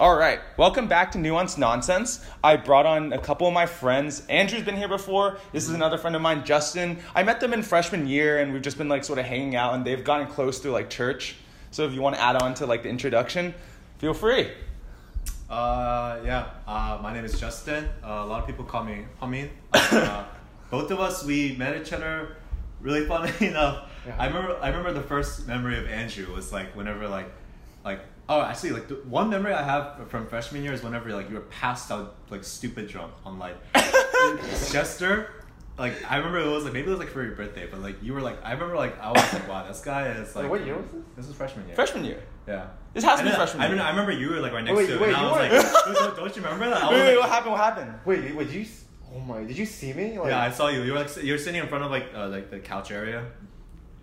All right, welcome back to Nuance Nonsense. I brought on a couple of my friends. Andrew's been here before. This is another friend of mine, Justin. I met them in freshman year, and we've just been like sort of hanging out, and they've gotten close through like church. So if you want to add on to like the introduction, feel free. Uh, yeah. Uh, my name is Justin. Uh, a lot of people call me Hamin. Uh, both of us, we met each other. Really funny enough, I remember. I remember the first memory of Andrew was like whenever like oh actually like the one memory I have from freshman year is whenever like you were passed out like stupid drunk on like Chester. Like I remember it was like maybe it was like for your birthday, but like you were like I remember like I was like wow this guy is like Wait, what year was this? This was freshman year. Freshman year. Yeah. This has to be freshman I, year. mean, I remember you were like right next Wait, to it, wait, and I was were- like, don't, don't you remember that? I was Wait, wait, like, what happened? What happened? Wait, wait, you? s- Oh my! Did you see me? Like, Yeah, I saw you. You were like you were sitting in front of like uh, like the couch area.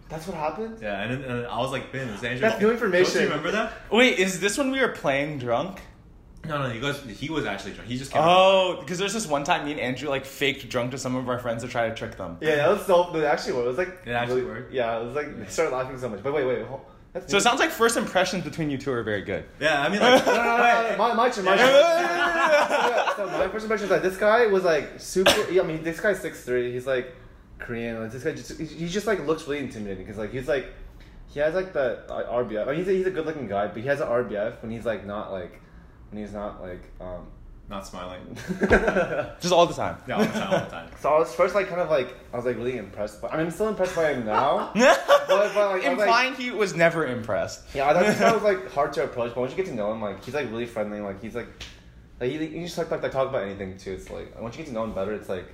That's what happened. Yeah, and then and I was like, Ben, is Andrew? That's new information. Don't you remember that? Wait, is this when we were playing drunk? No, no, he goes. He was actually drunk. He just came. Oh, because there's this one time me and Andrew like faked drunk to some of our friends to try to trick them. Yeah, that was so. It actually worked. It was like. It actually really- worked? Yeah, it was like they started laughing so much. But wait, wait, hold, that's So it sounds like first impressions between you two are very good. Yeah, I mean like. No, no, no, no, no, my, my, turn, my, turn. Yeah, so my first impression is like this guy was like super. yeah, I mean, this guy's six three. He's like Korean. Like, this guy just he he just like looks really intimidating because like he's like he has like the uh, RBF. I mean, he's a, he's a good looking guy, but he has an RBF when he's like not like when he's not like um. Not smiling. Just all the time. Yeah, all the time, all the time. So I was first like kind of like I was like really impressed by. I mean, I'm still impressed by him now. but, but like, I was, like he was never impressed. yeah, I thought this guy was like hard to approach. But once you get to know him, like he's like really friendly. Like he's like, like he, he just like, like, like talk about anything too. It's like once you get to know him better, it's like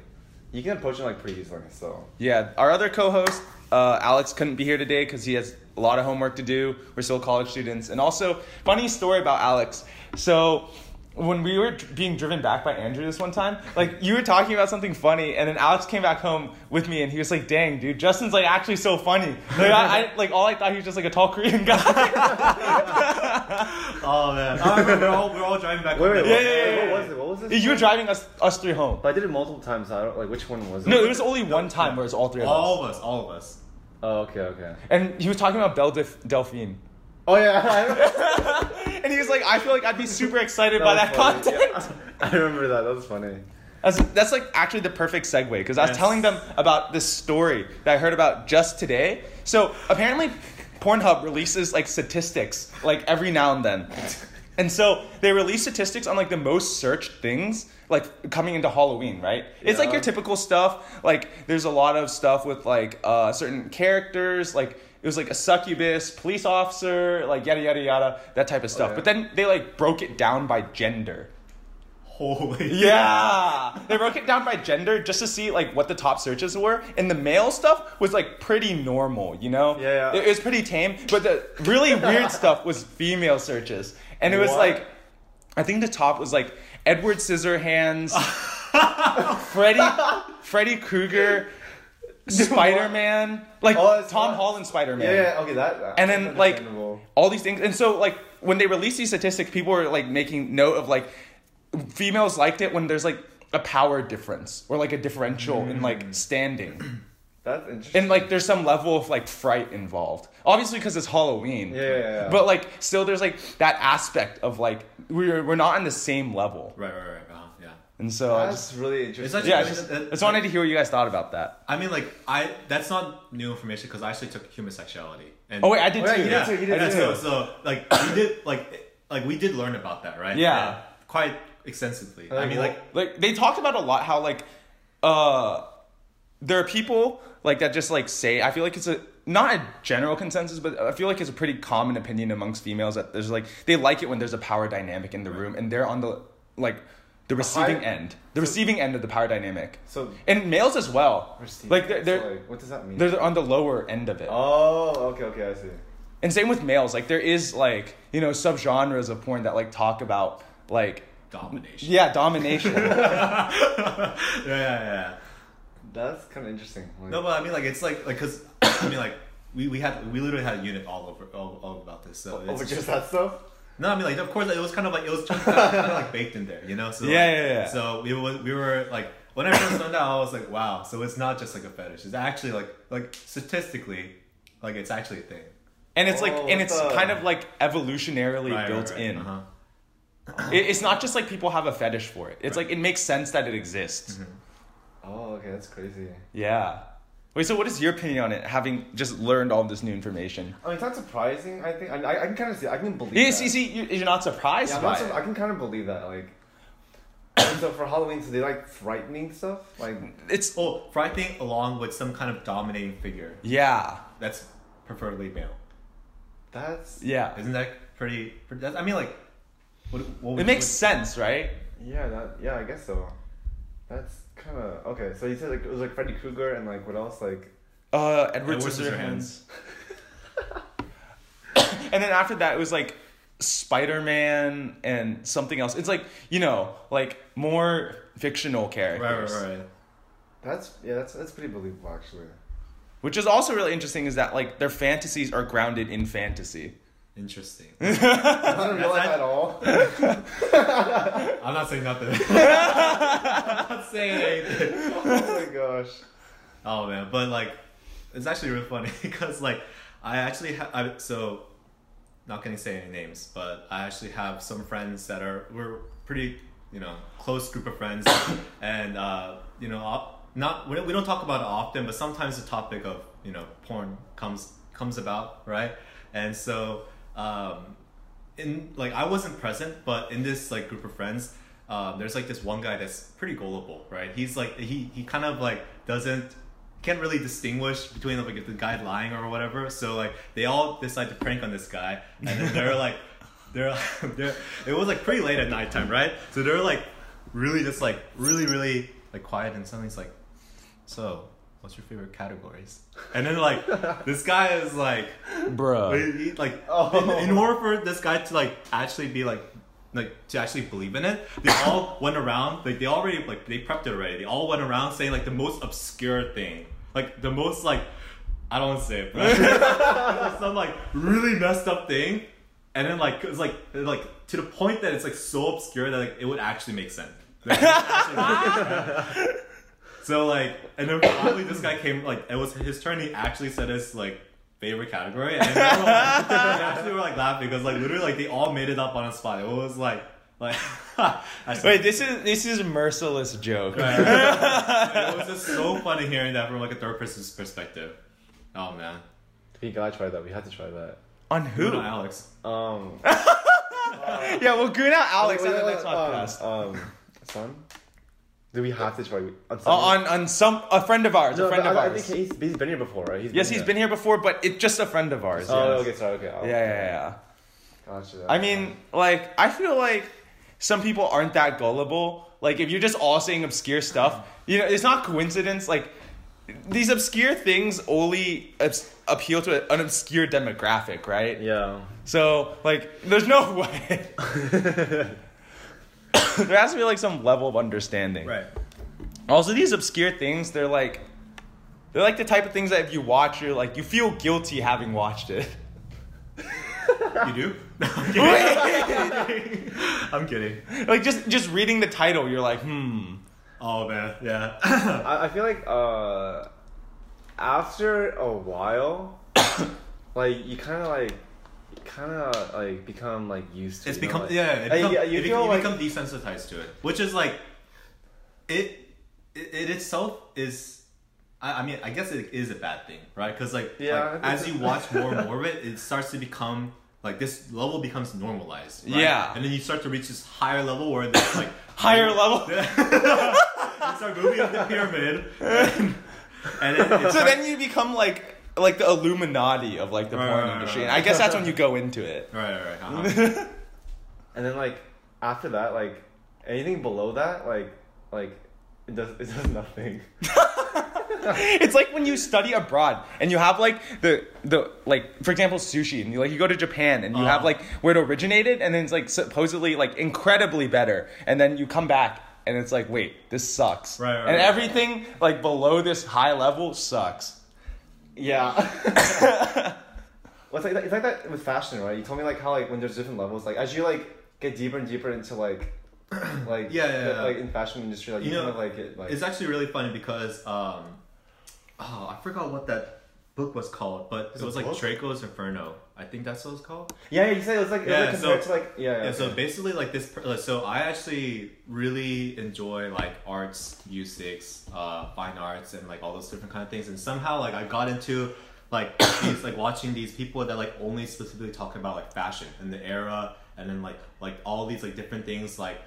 you can approach him like pretty easily. So Yeah, our other co-host, uh, Alex, couldn't be here today because he has a lot of homework to do. We're still college students, and also funny story about Alex. So when we were dr- being driven back by Andrew this one time, like you were talking about something funny, and then Alex came back home with me, and he was like, "Dang, dude, Justin's like actually so funny." Like I, I like all I thought he was just like a tall Korean guy. Oh man, I remember we're all we're all driving back. wait, home wait, together. Yeah, yeah, yeah, what was it? What was this? you were driving us us three home. But I did it multiple times. So I don't like which one was it. No, it was only one time where it was all three of us. All of us, all of us. Oh, okay, okay. And he was talking about Belle Delphine. Oh yeah, and he was like, I feel like I'd be super excited that by that funny. content. Yeah. I remember that. That was funny. That's, that's like actually the perfect segue because I was Yes. telling them about this story that I heard about just today. So apparently, Pornhub releases like statistics like every now and then. And so they release statistics on like the most searched things like coming into Halloween, right? It's like your typical stuff. Like there's a lot of stuff with like uh, certain characters, like it was like a succubus, police officer, like yada yada yada, that type of stuff. Oh, yeah. But then they like broke it down by gender. Holy. Yeah, they broke it down by gender just to see like what the top searches were, and the male stuff was like pretty normal, you know. Yeah, yeah. It, it was pretty tame, but the really weird stuff was female searches, and it was What? like, I think the top was like Edward Scissorhands, Freddy, Freddy Krueger, Spider Man, like Oh, Tom not- Holland Spider Man. Yeah, yeah, okay, that. And then like all these things, and so like when they release these statistics, people were like making note of like females liked it when there's like a power difference or like a differential in Mm. like standing, that's interesting. and like there's some level of like fright involved. Obviously, because it's Halloween. Yeah, yeah, yeah. But like still, there's like that aspect of like we're we're not on the same level, Right, right, right. Yeah. and so I just, really interesting. It's actually- yeah, I I just, that- I just wanted to hear what you guys thought about that. I mean, like I that's not new information because I actually took human sexuality. And Oh wait, I did Oh, yeah, too. you did yeah, too, you did yeah, too. so, so like we did like like we did learn about that, right? Yeah. And quite extensively. I mean, like like they talked about a lot how like uh there are people like that just like say I feel like it's a not a general consensus but I feel like it's a pretty common opinion amongst females that there's like they like it when there's a power dynamic in the room and they're on the like the receiving high- end the receiving end of the power dynamic So and males as well Receiving. like they're, they're, like, what does that mean? they're on the lower end of it oh, okay, okay, I see. and same with males like there is like you know subgenres of porn that like talk about like domination. yeah domination yeah, yeah, yeah. That's kind of interesting. Like, No, but I mean, like it's like like because I mean, like we, we had we literally had a unit all over all, all about this. So over it's just that stuff. No, I mean like of course it was kind of like it was kind of, kind of like baked in there, you know. So Yeah, like, yeah, yeah. So we were we were like when I first found out, I was like, wow. So it's not just like a fetish. It's actually like like statistically, like it's actually a thing. and it's like Oh, and it's the- kind of like evolutionarily Right, built right, right. in Uh-huh. It, it's not just like people have a fetish for it. It's like it makes sense that it exists. Oh, okay, that's crazy. Yeah. Wait, so what is your opinion on it, having just learned all this new information? I mean, it's not surprising. I think I, I, I can kind of see. I can believe. You that. see, see, you- you're not surprised Yeah, I'm by not sur- it. I can kind of believe that. Like, and so for Halloween, so they like frightening stuff. Like, It's Oh, frightening along with some kind of dominating figure. yeah, That's preferably male. that's yeah. Isn't that pretty? pretty that's, I mean, like, what, what would It makes what- sense, right? yeah, that yeah, I guess so. That's kind of okay. So you said like it was like Freddy Krueger and like what else? Like Uh, Edward, Edward Scissorhands. and then after that, it was like Spider Man and something else. It's like you know, like more fictional characters. Right, characters. right, right. that's yeah, that's that's pretty believable actually. Which is also really interesting is that like their fantasies are grounded in fantasy. Interesting. I don't real life at all. I'm not saying nothing. I'm not saying anything. oh my gosh. Oh man, but like, it's actually really funny because like, I actually have I, so, not gonna say any names, but I actually have some friends that are we're pretty you know close group of friends, and uh, you know op- not we don't, we don't talk about it often, but sometimes the topic of you know porn comes comes about right, and so um, in like I wasn't present, but in this like group of friends, um, there's like this one guy that's pretty gullible, right? He's like he he kind of like doesn't can't really distinguish between like the guy lying or whatever. So like they all decide to prank on this guy, and then they're like they're they're it was like pretty late at nighttime, right? So they're like really just like really really like quiet, and suddenly it's like, so what's your favorite categories? And then like this guy is like. bro, He- he, like Oh. in, in order for this guy to like actually be like like to actually believe in it, they all went around like they already like they prepped it already. They all went around saying like the most obscure thing, like the most like I don't want to say it, but like, some like really messed up thing, and then like it's like like to the point that it's like so obscure that like it would actually make sense. Like, So like, and then finally this guy came like it was his turn. He actually said his like favorite category, and they, were, like, they actually were like laughing because like literally like they all made it up on the spot. It was like like I Wait, this is this is a merciless joke. it was just so funny hearing that from like a third person's perspective. Oh man, We gotta try that. We had to try that. On who? Who? Alex. Um. Yeah, we'll goon Alex wait, on the next wait, podcast. Um, um, son. Do we have to try on? Uh, on on some a friend of ours, No, a friend of I, I ours. think he's, he's been here before, right? yes, he's been here before, but it's just a friend of ours. Oh, yes. okay, sorry, okay. I'll- Yeah, yeah, yeah. Gotcha. I mean, like, I feel like some people aren't that gullible. Like, if you're just all saying obscure stuff, you know, it's not coincidence. Like, these obscure things only obs- appeal to an obscure demographic, right? yeah. So, like, there's no way. there has to be like some level of understanding. Right. Also, these obscure things, they're like, they're like the type of things that if you watch, you're like, you feel guilty having watched it. You do? No, I'm kidding. I'm kidding. like just just reading the title, you're like, hmm. Oh man, yeah. I, I feel like uh, after a while, like you kind of like, kind of like become like used to. it's you know, become like- yeah. It Like, become, yeah, you it feel you like become desensitized to it, which is like, it, it, it itself is. I, I mean, I guess it is a bad thing, right? Because like, Yeah, like, as you watch more and more of it, it starts to become like this level becomes normalized. Right? Yeah. and then you start to reach this higher level where there's like Higher level. you start moving up the pyramid, and, and it, it So starts- then you become like like the Illuminati of like the Right, porn right, industry, right. and I guess that's when you go into it. right, right, uh-huh. and then like after that, like anything below that, like like it does it does nothing. it's like when you study abroad and you have like the the like for example sushi and you like you go to Japan and you have Uh-huh. like where it originated and then it's like supposedly like incredibly better and then you come back and it's like wait this sucks Right, right, and right. everything like below this high level sucks. Yeah. well, it's like that, it's like that with fashion, right? You told me like how like when there's different levels, like as you like get deeper and deeper into like like Yeah, yeah, the- yeah. like in fashion industry, like you, You know, kind of like it like It's actually really funny because um, oh, I forgot what that book was called, but it was like book? Draco's Inferno. I think that's what it's called. Yeah, you said it was like, it was Yeah, like compared so- to like, yeah, yeah. Yeah, so basically, like this. So I actually really enjoy like arts, musics, uh, fine arts, and like all those different kind of things. And somehow, like I got into like these like watching these people that like only specifically talk about like fashion and the era, and then like like all these like different things like.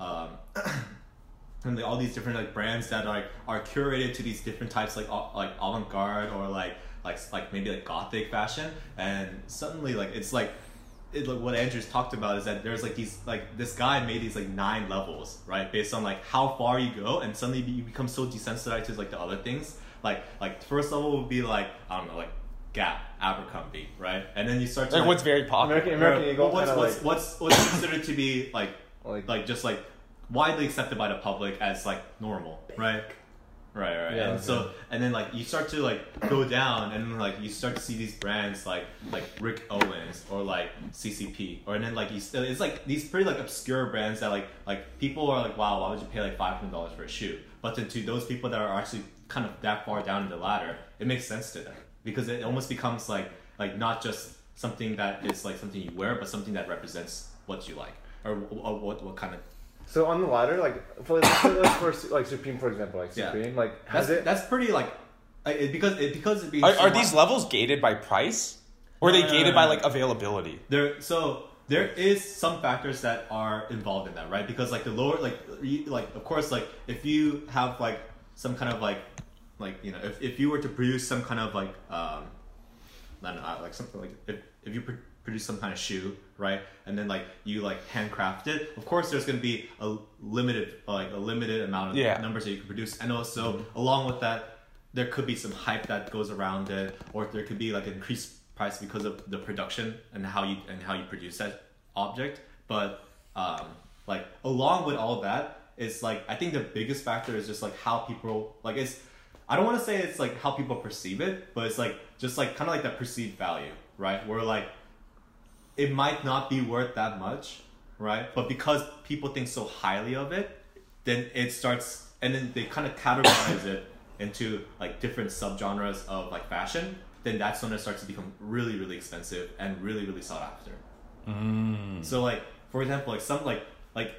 Um, and like, all these different like brands that are are curated to these different types like like avant garde or like like like maybe like gothic fashion, and suddenly like it's like it, like what Andrew's talked about is that there's like these like this guy made these like nine levels right based on like how far you go and suddenly you become so desensitized to like the other things like like first level would be like I don't know like Gap Abercrombie right and then you start to Like what's very popular. American American Eagle what's, what's, like, what's what's considered to be like like, like just like widely accepted by the public as like normal, right? Right, right. Yeah, and okay. so and then like you start to like go down and like you start to see these brands like like Rick Owens or like CCP or and then like you still it's like these pretty like obscure brands that like like people are like wow why would you pay like five hundred dollars for a shoe but then to those people that are actually kind of that far down in the ladder it makes sense to them because it almost becomes like like not just something that is like something you wear but something that represents what you like or, or what what kind of so on the ladder, like, for, like, for, for, like Supreme, for example, like Yeah. Supreme, like, That's has it? that's pretty like, like, it, because it because it being Are, so are much- these levels gated by price, or are No, they no, no, gated no, by no. like availability? there so there is some factors that are involved in that right because like the lower like you, like of course like if you have like some kind of like like you know if, if you were to produce some kind of like um I don't know like something like if, if you pr- produce some kind of shoe right? And then like you like handcraft it. Of course there's going to be a limited like a limited amount of Yeah. numbers that you can produce. And also along with that there could be some hype that goes around it or there could be like an increased price because of the production and how you and how you produce that object. But um like along with all that it's like i think the biggest factor is just like how people like it's i don't want to say it's like how people perceive it but it's like just like kind of like that perceived value right? Where like it might not be worth that much, right? But because people think so highly of it, then it starts, and then they kind of categorize it into like different subgenres of like fashion. Then that's when it starts to become really, really expensive and really, really sought after. Mm. So like, for example, like some like like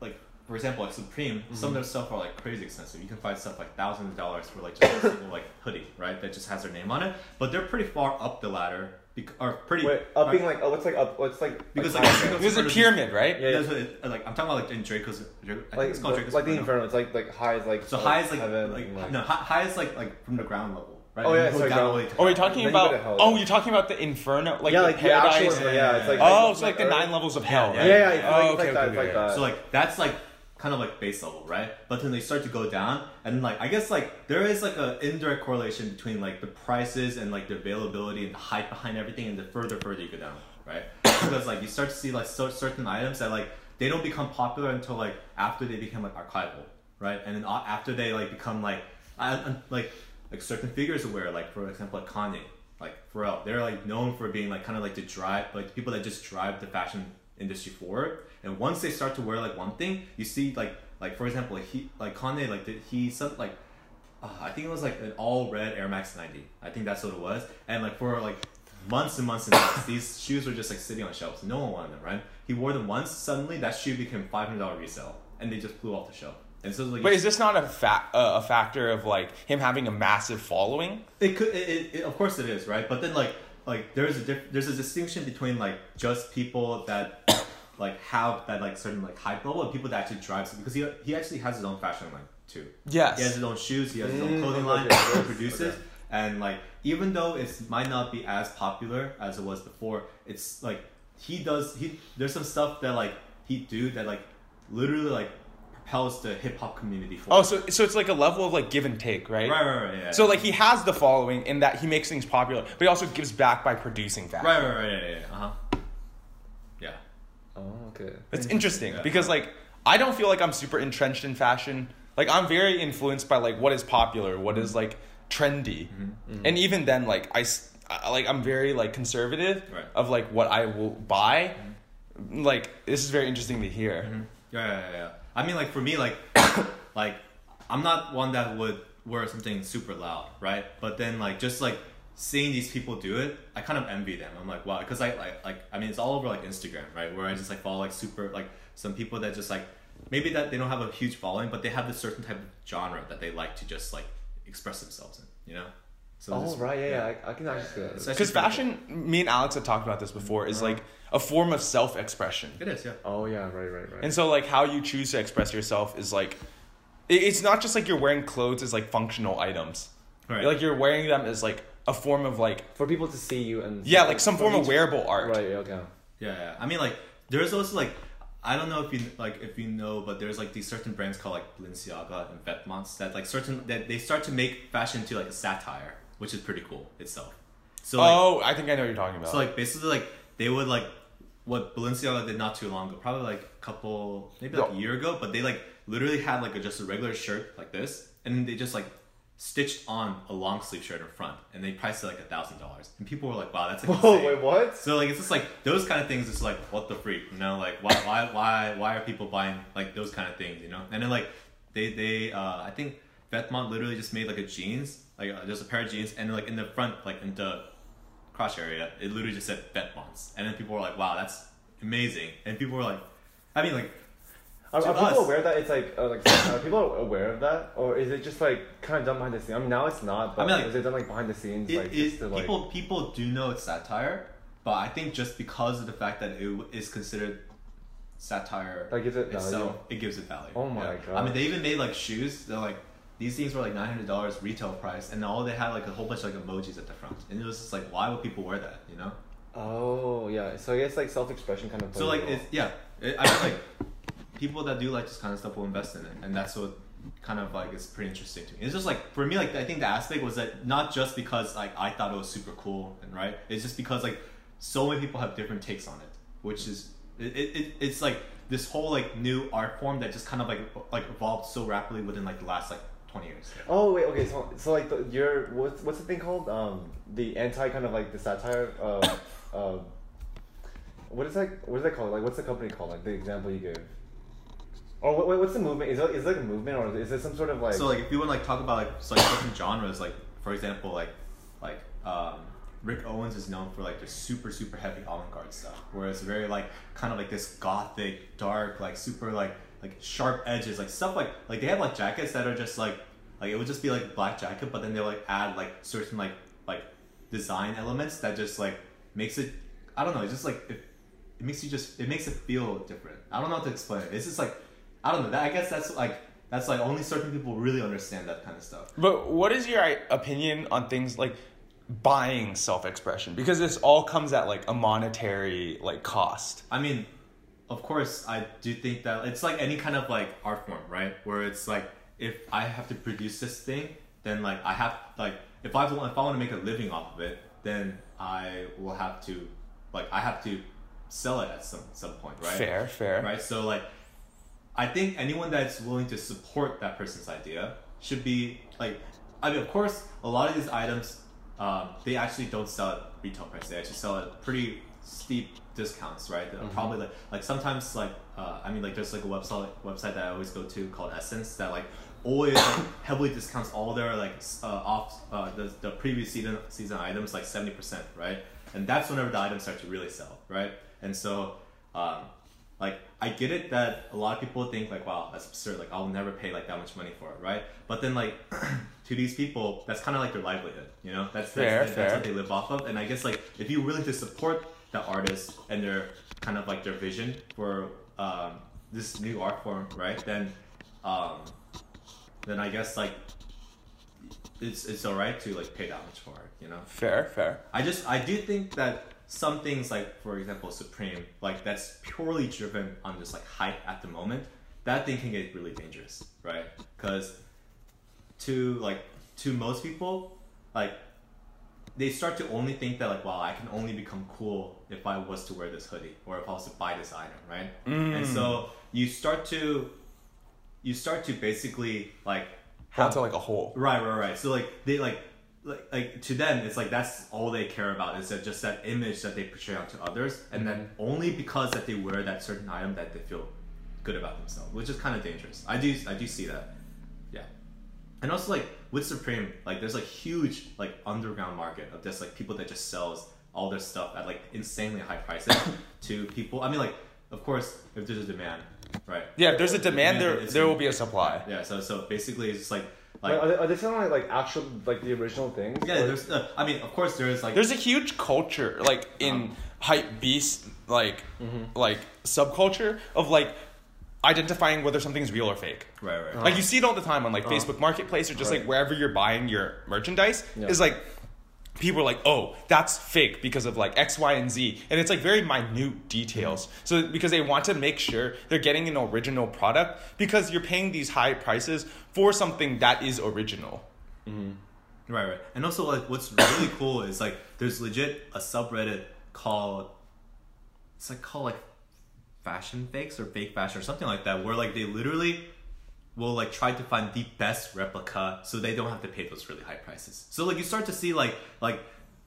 like for example, like Supreme, some of mm-hmm. their stuff are like crazy expensive. You can find stuff like thousands of dollars for like just a single like hoodie, right? That just has their name on it. But they're pretty far up the ladder, bec- or pretty Wait, upping like, oh, what's like up, oh, what's like, Because, like, like, There's a pyramid, right? Yeah, yeah. That's what it- like I'm talking about like in Draco's. Draco, I think like, it's called Draco's like the Inferno. Inferno, it's like, like high is like, So high is like heaven, like and, no hi- high is like like from the ground level, right? Oh, yeah, you go sorry, down ground- all the way to Oh, you're talking Then you go about? hell, oh, you're talking about the inferno, like yeah, the like the paradise. actual, yeah, it's like, oh, like, it's like the Earth- nine levels of hell, Yeah. Yeah, yeah, Oh, okay, it's like that, okay, okay. So like that's like kind of like base level, right? But then they start to go down, and like I guess like there is like an indirect correlation between like the prices and like the availability and the hype behind everything, and the further further you go down, right? because like you start to see like so, certain items that like they don't become popular until like after they become like archival, right? And then after they like become like uh, like like certain figures aware, like for example like Kanye, like Pharrell, they're like known for being like kind of like the drive like people that just drive the fashion industry forward. And once they start to wear like one thing, you see like like for example like he like Kanye like did he some like uh, I think it was like an all red Air Max 90. I think that's what it was. And like for like months and months and months, these shoes were just like sitting on shelves. No one wanted them, right? He wore them once. Suddenly, that shoe became five hundred dollar resale, and they just flew off the shelf. And so like But is this not a fa- uh, a factor of like him having a massive following? It could, it, it, it, of course, it is, right? But then, like, like there's a diff- there's a distinction between like just people that like have that like certain like hype level and people that actually drive it because he he actually has his own fashion line too. Yes. He has his own shoes. He has his own Mm, clothing line. that He okay. produces, and like even though it might not be as popular as it was before, it's like he does. He there's some stuff that like he do that like literally like propels the hip hop community forward. Oh, so so it's like a level of like give and take, right? right, right, right, yeah. So like he has the following in that he makes things popular, but he also gives back by producing fashion. right, right, right, yeah, yeah, uh huh. Yeah. Oh, okay. It's interesting Yeah. because like I don't feel like I'm super entrenched in fashion. Like I'm very influenced by like what is popular, what is like trendy, Mm-hmm. mm-hmm. and even then like I s- I- like I'm very like conservative Right. of like what I will buy. Mm-hmm. Like this is very interesting to hear. Mm-hmm. Yeah, yeah, yeah, yeah. I mean, like for me, like, like I'm not one that would wear something super loud, right? But then, like, just like seeing these people do it, I kind of envy them. I'm like, wow, because I like like I mean, it's all over like Instagram, right? Where I just like follow like super like some people that just like maybe that they don't have a huge following, but they have this certain type of genre that they like to just like express themselves in, you know. So Oh this- right, yeah, yeah. I, I can actually see that. Because pretty fashion, me and Alex have talked about this before, is uh-huh. like a form of self-expression. It is, yeah. Oh yeah, right, right, right. And so like how you choose to express yourself is like it's not just like you're wearing clothes as like functional items. Right. Like you're wearing them as like a form of like for people to see you and yeah, like some form of each- wearable art. Right. Okay. Yeah, yeah. I mean, like, there's also like, I don't know if you like if you know, but there's like these certain brands called like Balenciaga and Vetements that like certain that they start to make fashion to like a satire, which is pretty cool itself. So like, oh, I think I know what you're talking about. so like basically like they would like what Balenciaga did not too long ago, probably like a couple maybe like a year ago, but they like literally had like a, just a regular shirt like this, and they just like stitched on a long sleeve shirt in front, and they priced it like a thousand dollars, and people were like, "Wow, that's like Whoa, insane." wait, what? So like it's just like those kind of things. It's like what the freak, you know? Like why why why why are people buying like those kind of things, you know? And then like they they uh I think Vetements literally just made like a jeans, like uh, just a pair of jeans, and like in the front, like in the crotch area, it literally just said Vetements, and then people were like, wow, that's amazing, and people were like, I mean like Are, are people aware that it's like, uh, like are people aware of that, or is it just like kind of done behind the scenes? I mean, now it's not, but I mean, like, is it done like behind the scenes, it, like it, just to like? people people do know it's satire, but I think just because of the fact that it is considered satire That gives it value. itself, it gives it value. Oh my I God. I mean, they even made like shoes. They're like these things were like nine hundred dollars retail price, and all they had like a whole bunch of like emojis at the front, and it was just like, why would people wear that? You know? Oh yeah, so I guess like self-expression kind of. So like it's yeah, it, I feel like people that do like this kind of stuff will invest in it, and that's what kind of like is pretty interesting to me. It's just like for me, like I think the aspect was that not just because like I thought it was super cool and right, it's just because like so many people have different takes on it, which is it, it, it it's like this whole like new art form that just kind of like like evolved so rapidly within like the last like twenty years. Oh wait, okay, so so like the, your what's what's the thing called? Um, the anti kind of like the satire. Uh, uh, what is that? What is that called? Like, what's the company called? Like the example you gave. Or wait, what's the movement? Is it, is it like a movement or is it some sort of like? So like if you want to like talk about like so, like certain genres, like for example, like like um, Rick Owens is known for like the super super heavy avant-garde stuff, where it's very like kind of like this gothic, dark, like super like like sharp edges, like stuff like like they have like jackets that are just like like it would just be like black jacket, but then they like add like certain like like design elements that just like makes it I don't know, it's just like it, it makes you just it makes it feel different. I don't know how to explain it. It's just like I don't know. That I guess that's like that's like only certain people really understand that kind of stuff. But what is your opinion on things like buying self-expression? Because this all comes at like a monetary like cost. I mean, of course, I do think that it's like any kind of like art form, right? Where it's like if I have to produce this thing, then like I have like if I want if I want to make a living off of it, then I will have to like I have to sell it at some some point, right? Fair, fair. right? So like, I think anyone that's willing to support that person's idea should be like, I mean, of course, a lot of these items, um, they actually don't sell at retail price. They actually sell at pretty steep discounts, right? They're Probably like like sometimes like uh, I mean like there's like a website website that I always go to called SSENSE that like always like, heavily discounts all their like uh, off uh, the, the previous season season items like seventy percent, right? And that's whenever the items start to really sell, right? And so um, like I get it that a lot of people think like wow that's absurd. Like I'll never pay like that much money for it right? But then like to these people that's kind of like their livelihood you know? That's Fair, that's, that's what they live off of. And I guess like if you're willing to support the artist and their kind of like their vision for um, this new art form right then um, then I guess like it's it's alright to like pay that much for it you know? Fair, fair. I just I do think that some things like for example Supreme like that's purely driven on just like hype at the moment that thing can get really dangerous right because to like to most people like they start to only think that like wow I can only become cool if I was to wear this hoodie or if I was to buy this item right and so mm. you start to you start to basically like have into like a hole. Right, right, right. So like they like like like to them it's like that's all they care about is that just that image that they portray onto others and then mm-hmm. only because that they wear that certain item that they feel good about themselves, which is kind of dangerous. I do I do see that. Yeah. and also like with Supreme, like there's like huge like underground market of just like people that just sells all their stuff at like insanely high prices to people. I mean, like of course, if there's a demand, right? Yeah, if there's a demand, there there will be a supply. Yeah, so so basically, it's just like Like, like are, they, are they selling like, like actual like the original things? yeah. Or- There's uh, I mean, of course, there is like There's a huge culture like in Um. hype beast like like subculture of like identifying whether something's real or fake. right right. Like you see it all the time on like Facebook Marketplace or just like wherever you're buying your merchandise Yeah. is like people are like, oh, that's fake because of like X, Y, and Z, and it's like very minute details. Mm-hmm. So because they want to make sure they're getting an original product because you're paying these high prices for something that is original. Mm-hmm. Right, right. And also, like, what's really cool is like there's legit a subreddit called it's like called like fashion fakes or fake fashion or something like that, where like they literally will like try to find the best replica so they don't have to pay those really high prices. So like you start to see like like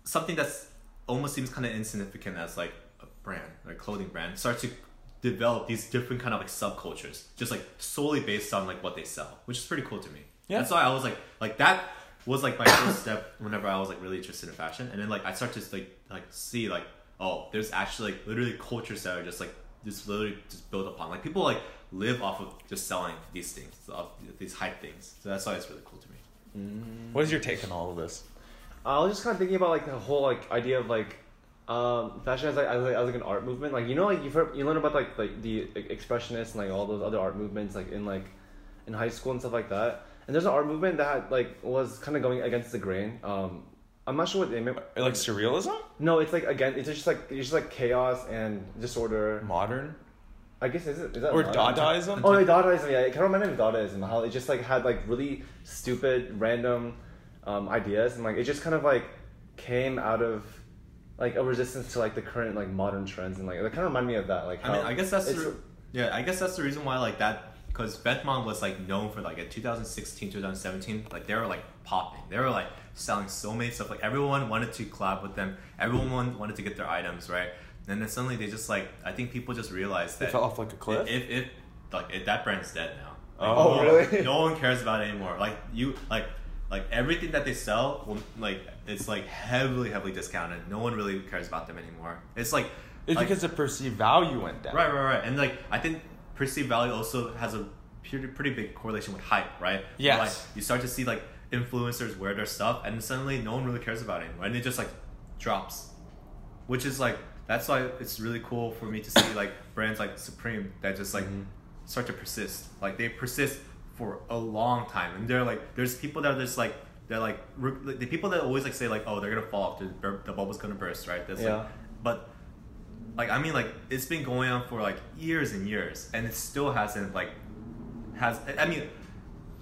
something that's almost seems kind of insignificant as like a brand a clothing brand starts to develop these different kind of like subcultures just like solely based on like what they sell which is pretty cool to me Yeah. that's why i was like like that was like my first step whenever i was like really interested in fashion and then like i start to like like see like oh there's actually like literally cultures that are just like just literally just built upon like people like live off of just selling these things of these hype things so that's why it's really cool to me What is your take on all of this? I was just kind of thinking about like the whole like idea of like um, fashion as like, as like as like an art movement. Like you know like you've heard you learn about like like the expressionists and like all those other art movements like in like in high school and stuff like that. And there's an art movement that like was kind of going against the grain. Um, I'm not sure what they meant. Like surrealism? No, it's like again, it's just like it's just like chaos and disorder. Modern? I guess is it is that Or? Dadaism? Oh, like Dadaism, yeah. It kind of reminded me of Dadaism, how it just like had like really stupid, random um, ideas, and like it just kind of like came out of like a resistance to like the current like modern trends, and like it kind of reminded me of that. Like, I mean, I guess that's the, yeah. I guess that's the reason why like that because Vetements was like known for like in 2016, 2017, like they were like popping. They were like selling so many stuff. Like everyone wanted to collab with them. Everyone wanted to get their items right. And then suddenly they just like I think people just realized They that fell off like a cliff? If if like if that brand's dead now. Like, Oh, no one- really? No one cares about it anymore. Like you like like everything that they sell will like it's like heavily heavily discounted. No one really cares about them anymore. It's like It's like- because the perceived value went down. Right, right, right. And like I think perceived value also has a pretty pretty big correlation with hype, right? Yes. Like you start to see like influencers wear their stuff, and suddenly no one really cares about it anymore, and it just like drops, which is like that's why it's really cool for me to see like brands like Supreme that just like mm-hmm. start to persist. Like they persist for a long time, and they're like there's people that are just like. They're like the people that always like say like oh they're gonna fall off the, the bubble's gonna burst right that's Yeah. like but like I mean like it's been going on for like years and years and it still hasn't like has I mean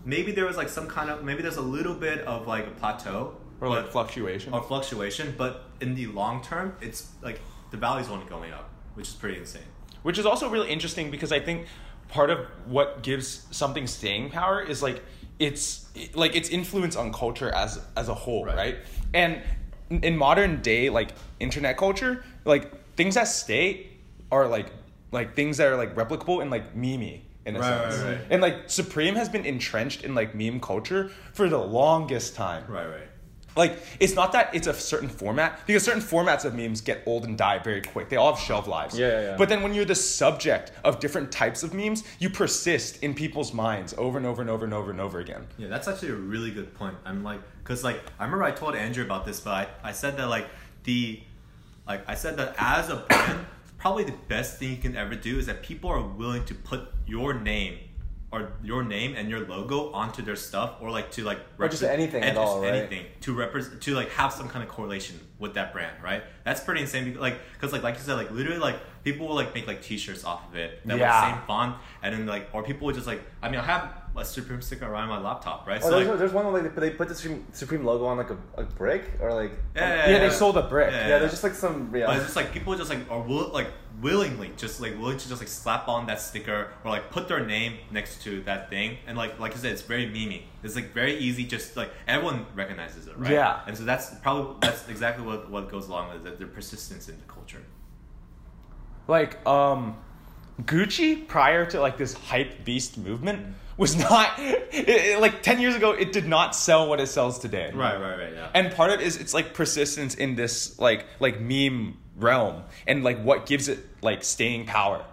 maybe there was like some kind of maybe there's a little bit of like a plateau Or like fluctuation. or fluctuation but in the long term it's like the value's only going up which is pretty insane which is also really interesting because I think part of what gives something staying power is like its like its influence on culture as as a whole, Right. right? And in modern day like internet culture, like things that stay are like like things that are like replicable and like memey in a Right, sense. right, right. And like Supreme has been entrenched in like meme culture for the longest time. right right Like it's not that it's a certain format because certain formats of memes get old and die very quick. They all have shelf lives. Yeah, yeah, yeah. But then when you're the subject of different types of memes, you persist in people's minds over and over and over and over and over again. Yeah, that's actually a really good point. I'm like, cause like I remember I told Andrew about this, but I, I said that like the, like I said that as a brand, probably the best thing you can ever do is that people are willing to put your name or your name and your logo onto their stuff or like to like Or just anything at just all, right? anything to represent to like have some kind of correlation with that brand, right? That's pretty insane. Because, like, cause like like you said, like literally like people will like make like T-shirts off of it that Yeah. like same font, and then like or people would just like I mean I have a Supreme sticker around my laptop, right? Oh, so there's, like there's one where like they put the Supreme, Supreme logo on like a, a brick or like Yeah, Yeah, they sold a brick. Yeah, yeah, yeah. there's just like some yeah. But it's just like people just like are will, like willingly just like willing to just like slap on that sticker or like put their name next to that thing and like like I said it's very memey. It's like very easy just like everyone recognizes it, right? Yeah. And so that's probably that's exactly what what goes along with it, the persistence in the culture. Like, um, Gucci prior to like this hype beast movement was not it, it- like 10 years ago it did not sell what it sells today. Right, right, right. Yeah. And part of it is it's like persistence in this like like meme realm and like what gives it like staying power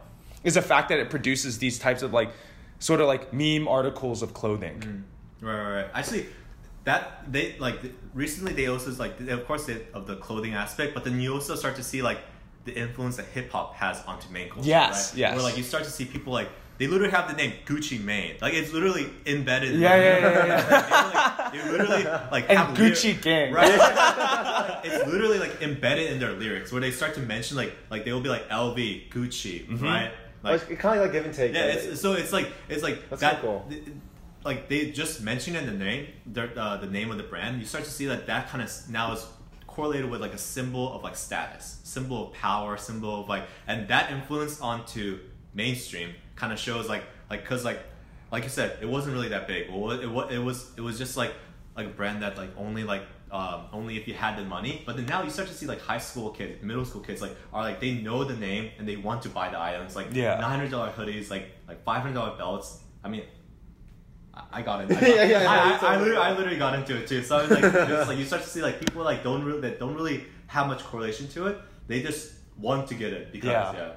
is the fact that it produces these types of like sort of like meme articles of clothing. Mm. Right, right, right. Actually, that they like recently they also like of course they, of the clothing aspect, but then you also start to see like the influence that hip hop has onto main culture. Yes, right? yes. Where like you start to see people like they literally have the name Gucci Mane. Like it's literally embedded. Yeah, like, yeah, yeah, yeah. They literally like And have Gucci gang. Right. it's literally like embedded in their lyrics where they start to mention like like they will be like LV, Gucci, Mm-hmm. right? Like, it's kind of like give and take. Yeah, right? it's, so it's like it's like That's that. so cool. th- like they just mentioned in the name, their, uh, the name of the brand. You start to see that that kind of now is correlated with like a symbol of like status, symbol of power, symbol of like, and that influence onto mainstream kind of shows like like because like like you said, it wasn't really that big. Well, it, wa- it was it was just like like a brand that like only like um, only if you had the money. But then now you start to see like high school kids, middle school kids like are like they know the name and they want to buy the items like Yeah. nine hundred dollar hoodies, like like five hundred dollar belts. I mean, I, got into. I, Yeah, yeah, yeah, I, I, I, literally, I literally got into it too. So it's like, it's like you start to see like people like don't really that don't really have much correlation to it. They just want to get it because Yeah. yeah.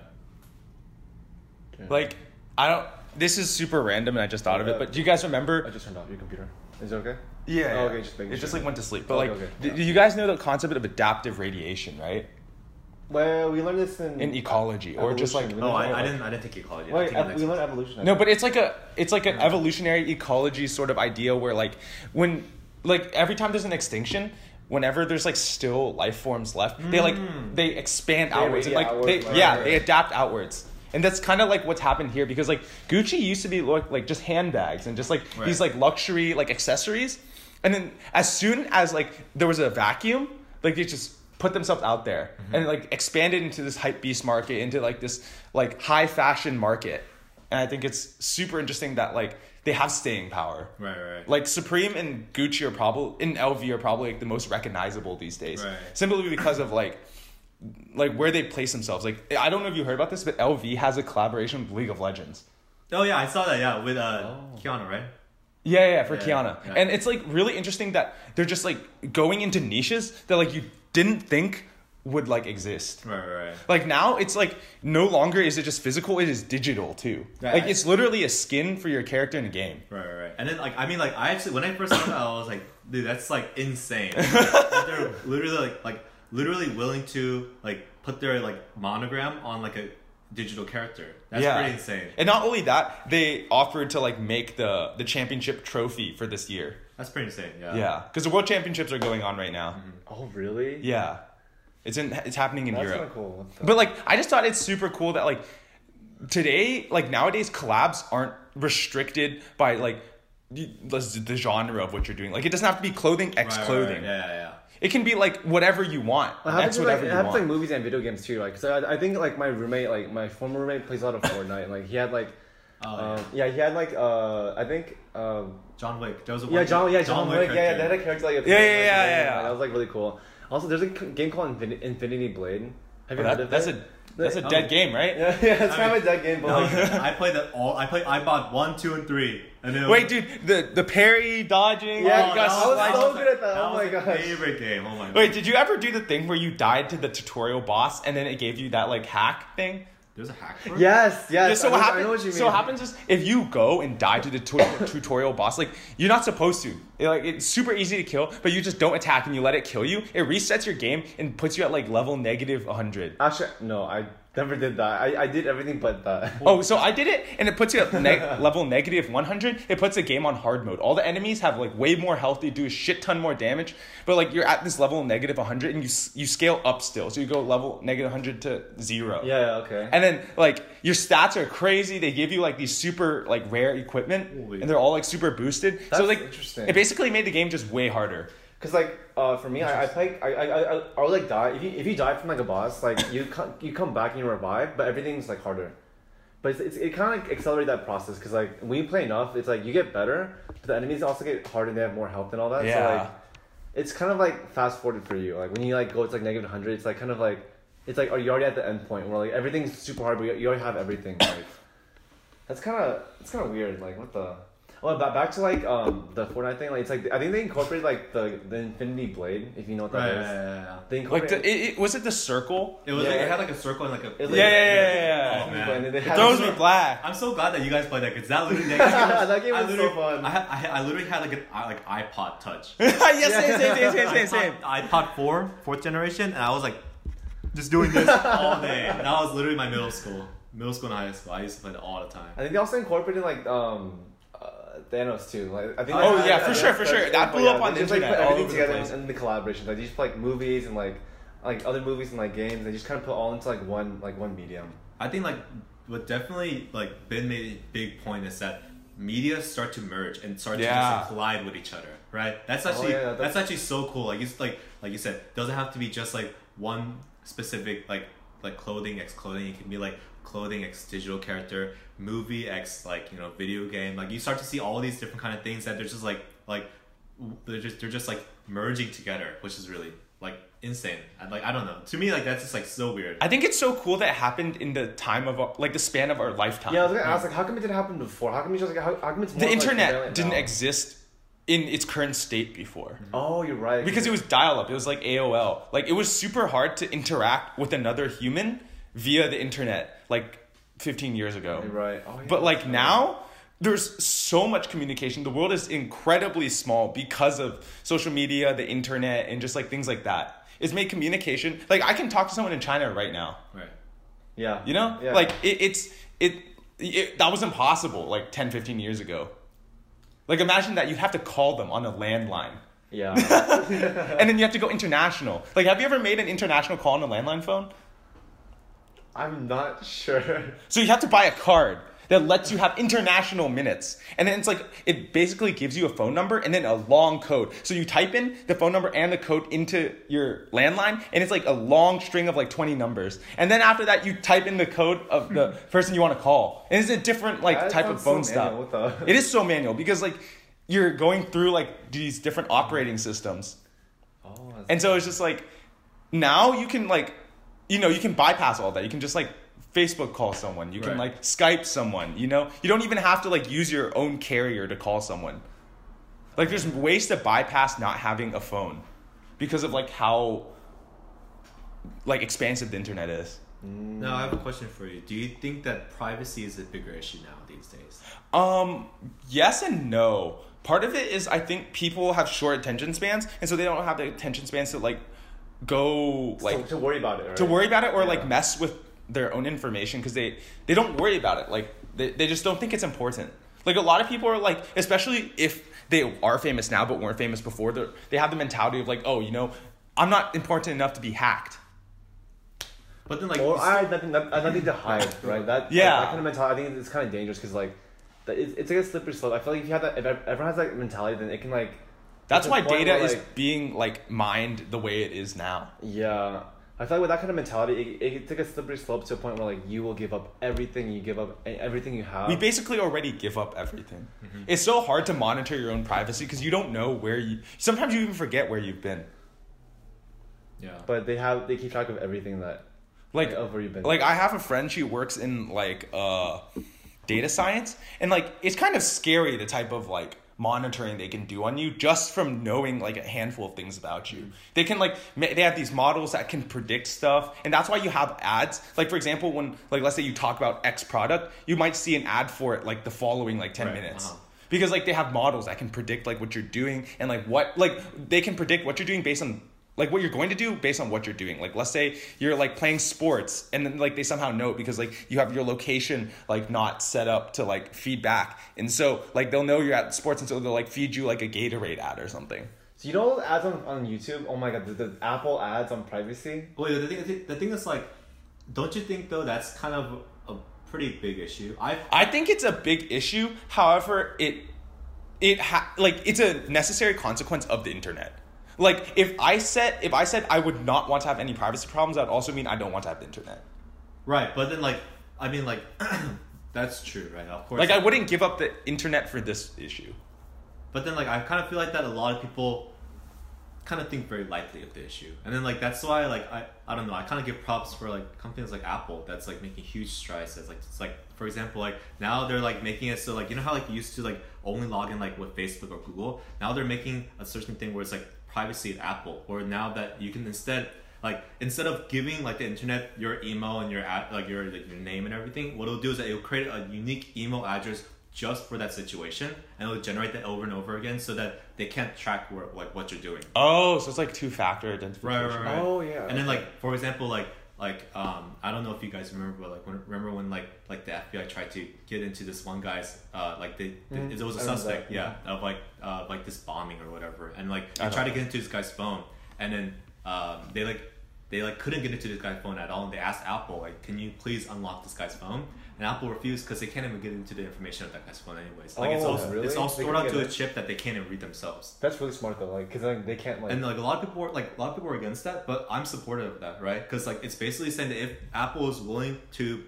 Like I don't this is super random and I just thought of it, but do you guys remember I just turned off your computer. Is it okay? Yeah. Oh, okay, just making it just like went to sleep. But Okay, like okay, do, yeah. do you guys know the concept of adaptive radiation, right? Well, we learned this in In ecology or just like evolution. Oh, We learned I, I didn't I didn't take ecology. Wait, uh, ev- we learned evolution. No, but it's like a it's like an evolutionary ecology sort of idea where like when like every time there's an extinction, whenever there's like still life forms left, they like mm. they expand They outwards and radiate like they outwards, right, yeah, right. they adapt outwards. And that's kind of like what's happened here because like Gucci used to be like, like just handbags and just like Right. these like luxury like accessories. And then as soon as like there was a vacuum, like they just put themselves out there Mm-hmm. and like expanded into this hype beast market, into like this like high fashion market. And I think it's super interesting that like they have staying power. Right, right. Like Supreme and Gucci are probably in LV are probably like the most recognizable these days. Right. Simply because of like like where they place themselves. Like I don't know if you heard about this, but LV has a collaboration with League of Legends. Oh yeah, I saw that. Yeah, with uh, Oh. Qiyana, right? Yeah, yeah, for Yeah, Qiyana. yeah. And it's like really interesting that they're just like going into niches that like you didn't think would like exist. Right, right, right. Like now it's like no longer is it just physical, it is digital too. Right. Like it's literally a skin for your character in a game. Right, right, right. And then like I mean like I actually when I first saw that I was like, dude, that's like insane. That they're literally like like literally willing to like put their like monogram on like a digital character. That's pretty insane. And not only that, they offered to like make the the championship trophy for this year. That's pretty insane. Yeah. Yeah, because the world championships are going on right now. Mm-hmm. Oh, really? Yeah, it's in it's happening in That's Europe. kind of cool. The- But like, I just thought it's super cool that like today, like nowadays, collabs aren't restricted by like the, the genre of what you're doing. Like, it doesn't have to be clothing Right, X right, clothing. right. Yeah, yeah, yeah. It can be like whatever you want. It happens, X whatever like, it you happens want. like movies and video games too. Like, so I, I think like my roommate, like my former roommate, plays a lot of Fortnite. And, like he had like, Oh, um, yeah. he had like uh, I think um, John Wick. There was a yeah, John, yeah, John, Wick, yeah, yeah, they had a character. character like a Yeah, yeah, like, yeah, like, yeah, yeah. That was like really cool. Also, there's a game called Infin- Infinity Blade. Have you Well, heard that- of that's it? a that's a Oh. dead game, right? Yeah, yeah, it's I kind mean- of a dead game, but No, like, I played that all. I played. I bought one, two, and three, and then Wait, dude, the the parry dodging. Yeah, you I was sliced- so good at that. That Oh was my my gosh. favorite game. Oh my. Wait, did you ever do the thing where you died to the tutorial boss and then it gave you that like hack thing? There's a hack for it? yes, yes. Yeah, so I what happens? what So what happens is if you go and die to the tu- tutorial boss, like you're not supposed to. It, like it's super easy to kill, but you just don't attack and you let it kill you. It resets your game and puts you at like level negative 100. Actually, no, I never did that. I, I did everything but that. Oh, so I did it, and it puts you at neg- level negative 100. It puts the game on hard mode. All the enemies have like way more health. They do a shit ton more damage. But like you're at this level negative 100, and you you scale up still. So you go level negative 100 to zero. Yeah, yeah, okay. And then like your stats are crazy. They give you like these super like rare equipment, Holy. and they're all like super boosted. That's so like interesting. it basically made the game just way harder. Cause like uh, for me, I, I play. I, I, I, I would like die if you if you die from like a boss, like you come you come back and you revive, but everything's like harder. But it's, it's, it kind of like accelerate that process because like when you play enough, it's like you get better, but the enemies also get harder. and They have more health and all that. So Yeah. like, it's kind of like fast forwarded for you. Like when you like go it's like negative hundred, it's like kind of like it's like, are you already at the end point where like everything's super hard, but you you already have everything. Like, that's kind of it's kind of weird. Like, what the? Well, back back to like um the Fortnite thing. Like, it's like I think they incorporated like the the Infinity Blade. If you know what that Right, is. yeah, yeah, yeah. They Like incorporated. the, it, it, was it the circle? It was Yeah. like it had like a circle and like a. It Yeah, yeah, yeah, yeah, Oh, man. And then they It had- throws me black. I'm so glad that you guys played that because that literally that, That game I was so literally- fun. I, had, I, had, I literally had like an i- like iPod Touch. yes, same, same, same, same, same, same. iPod, iPod four, fourth generation, and I was like, just doing this all day. And that was literally my middle school, middle school and high school. I used to play that all the time. I think they also incorporated like um Thanos too. Like I think. Oh, yeah, for sure, for sure. That blew up on they the just, like, internet put all everything over the together place. in the collaborations. Like they just put, like movies and like like other movies and like games. They just kind of put all into like one like one medium. I think like what definitely like Ben made a big point is that media start to merge and start to just Yeah. like, collide with each other, right? That's Oh, actually yeah, that's, that's- actually so cool. Like it's like like you said, doesn't have to be just like one specific like like clothing ex clothing. It can be like clothing x digital character, movie x like you know video game. Like you start to see all these different kind of things that they're just like like they're just they're just like merging together, which is really like insane. And like I don't know. To me, like that's just like so weird. I think it's so cool that it happened in the time of our, like the span of our lifetime. Yeah, I was gonna ask like how come it didn't happen before? How come it's just like how, how come it's more the internet prevalent didn't now? exist in its current state before. Mm-hmm. Oh, you're right. Because it was dial up. It was like AOL. Like it was super hard to interact with another human via the internet like 15 years ago. Right. Oh, yeah, But like now there's so much communication. The world is incredibly small because of social media, the internet and just like things like that. It's made communication like I can talk to someone in China right now. Right. Yeah. You know? Yeah. Like it, it's it, it that was impossible like 10 15 years ago. Like imagine that you have to call them on a landline. Yeah. and then you have to go international. Like, have you ever made an international call on a landline phone? I'm not sure. So you have to buy a card that lets you have international minutes. And then it's like, it basically gives you a phone number and then a long code. So you type in the phone number and the code into your landline, and it's like a long string of like 20 numbers. And then after that, you type in the code of the person you want to call. And it's a different like That type of sounds so phone stuff. the- It is so manual because like you're going through like these different operating systems. Oh, And so it's just like now you can like you know, you can bypass all that. You can just like Facebook call someone. You can Right. like Skype someone, you know? You don't even have to like use your own carrier to call someone. Like there's ways to bypass not having a phone because of like how like expansive the internet is. Now I have a question for you. Do you think that privacy is a bigger issue now these days? Um, yes and no. Part of it is I think people have short attention spans, and so they don't have the attention spans to like go like to, to worry about it. Right? to worry about it or Yeah. like mess with their own information because they they don't worry about it like they, they just don't think it's important like a lot of people are like especially if they are famous now but weren't famous before they they have the mentality of like oh you know i'm not important enough to be hacked But then like Or you I had nothing, I had nothing to hide, right? That Yeah. that kind of mentality. I think it's kind of dangerous because like, that it's, it's like a slippery slope. I feel like if you have that, if everyone has that mentality, then it can like. That's why data where, is like- being like mined the way it is now Yeah, I feel like with that kind of mentality, it, it take a slippery slope to a point where like you will give up everything, you give up everything you have. we basically already give up everything Mm-hmm. it's so hard to monitor your own privacy because you don't know where you sometimes you even forget where you've been yeah. but they have they keep track of everything that like of where you've been. like I have a friend she works in like uh data science and like it's kind of scary the type of like monitoring they can do on you just from knowing like a handful of things about you. They can like ma- they have these models that can predict stuff and that's why you have ads. Like for example when like let's say you talk about X product, you might see an ad for it like the following like 10 Right, minutes. uh-huh. Because like they have models that can predict like what you're doing and like what like they can predict what you're doing based on like what you're going to do based on what you're doing. Like let's say you're like playing sports and then like they somehow know it because like you have your location like not set up to like feedback. And so like they'll know you're at sports and so they'll like feed you like a Gatorade ad or something. so you know those ads on, on YouTube? Oh my god, the, the Apple ads on privacy. Wait, the thing, the thing- the thing is like, don't you think though that's kind of a pretty big issue? I I think it's a big issue. However, it it ha- like it's a necessary consequence of the internet. Like if I said if I said I would not want to have any privacy problems, that would also mean I don't want to have the internet. right, but then like I mean like that's true, right? Of course. Like I wouldn't give up the internet for this issue. But then like I kind of feel like that a lot of people kind of think very lightly of the issue. And then like that's why like I I don't know I kind of give props for like companies like Apple that's like making huge strides. That's like it's like for example like now they're like making it so like you know how like you used to like only log in like with Facebook or Google. Now they're making a certain thing where it's like privacy at Apple. Or now that you can instead like instead of giving like the internet your email and your ad, like your like your name and everything, what it'll do is that it'll create a unique email address just for that situation, and it'll generate that over and over again, so that they can't track where like what you're doing. Oh, so it's like two factor identification. Right, right, right. Oh, yeah, And then like for example, like like um I don't know if you guys remember, but like when, remember when like like the FBI tried to get into this one guy's uh like they, they- Mhm. it was a suspect, that, yeah, of like uh like this bombing or whatever, and like I they tried to get into this guy's phone, and then um they like they like couldn't get into this guy's phone at all, and they asked Apple like, can you please unlock this guy's phone? And Apple refused because they can't even get into the information of that guy's phone anyways. Like it's Oh, all really? it's all stored onto a chip that they can't even read themselves. That's really smart though, like, cause like they can't like. And like a lot of people were like a lot of people are against that, but I'm supportive of that, right? Because like it's basically saying that if Apple is willing to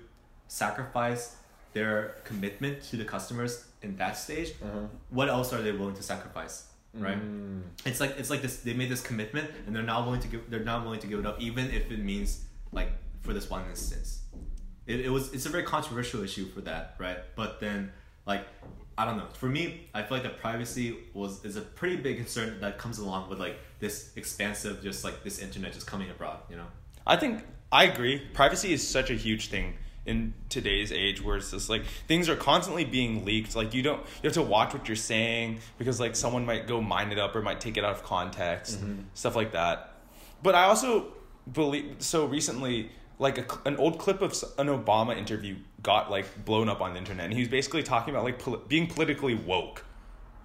sacrifice their commitment to the customers in that stage, Uh-huh. what else are they willing to sacrifice, right? Mm. It's like it's like this. They made this commitment, and they're not willing to give. They're not willing to give it up, even if it means like for this one instance. It, it was. It's a very controversial issue for that, right? But then, like, I don't know. For me, I feel like the privacy was is a pretty big concern that comes along with like this expansive, just like this internet just coming abroad. You know. I think I agree. Privacy is such a huge thing in today's age where it's just like things are constantly being leaked. Like you don't you have to watch what you're saying because like someone might go mine it up or might take it out of context, mm-hmm. stuff like that. But I also believe so recently like a, an old clip of an Obama interview got like blown up on the internet and he was basically talking about like poli- being politically woke.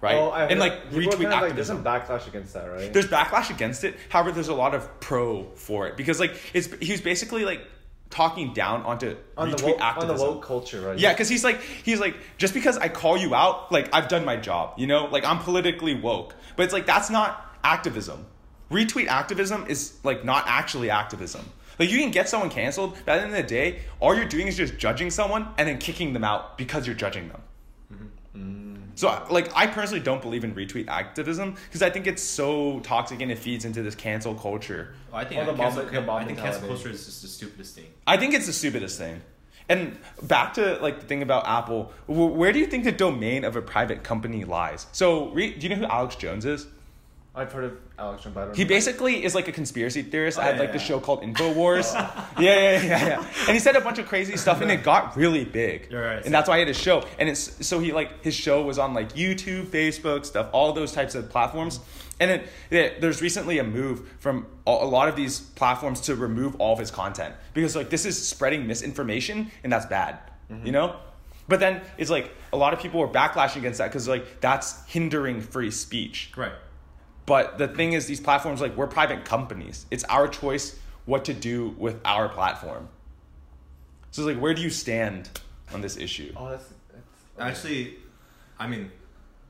Right? Oh, I and like retweet kind of, like, activism there's some backlash against that, right? there's backlash against it. However, there's a lot of pro for it because like it's he was basically like talking down onto on the retweet woke, on the activism. woke culture, right? Yeah, because he's like he's like just because I call you out, like I've done my job, you know, like I'm politically woke. But it's like that's not activism. Retweet activism is like not actually activism. Like you can get someone canceled, but at the end of the day, all you're doing is just judging someone and then kicking them out because you're judging them. Mm-hmm. So, like, I personally don't believe in retweet activism because I think it's so toxic and it feeds into this cancel culture. Well, I think Or the cancel, mob- the mob I think cancel culture is just the stupidest thing. I think it's the stupidest thing. And back to like the thing about Apple, where do you think the domain of a private company lies? So, re- do you know who Alex Jones is? I've heard of Alex Jones, but I He basically is like a conspiracy theorist. I Oh, had yeah, like the show called Infowars. yeah, yeah, yeah, yeah. And he said a bunch of crazy stuff, and it got really big. You're right. And that's why he had a show. And it's so he like his show was on like YouTube, Facebook, stuff, all those types of platforms. And it, it, there's recently a move from a lot of these platforms to remove all of his content because like this is spreading misinformation, and that's bad. You mm-hmm. know. But then it's like a lot of people are backlashing against that because like that's hindering free speech. Right. But the thing is, these platforms, like, we're private companies. It's our choice what to do with our platform. So, it's like, where do you stand on this issue? Oh, that's, that's Actually, I mean,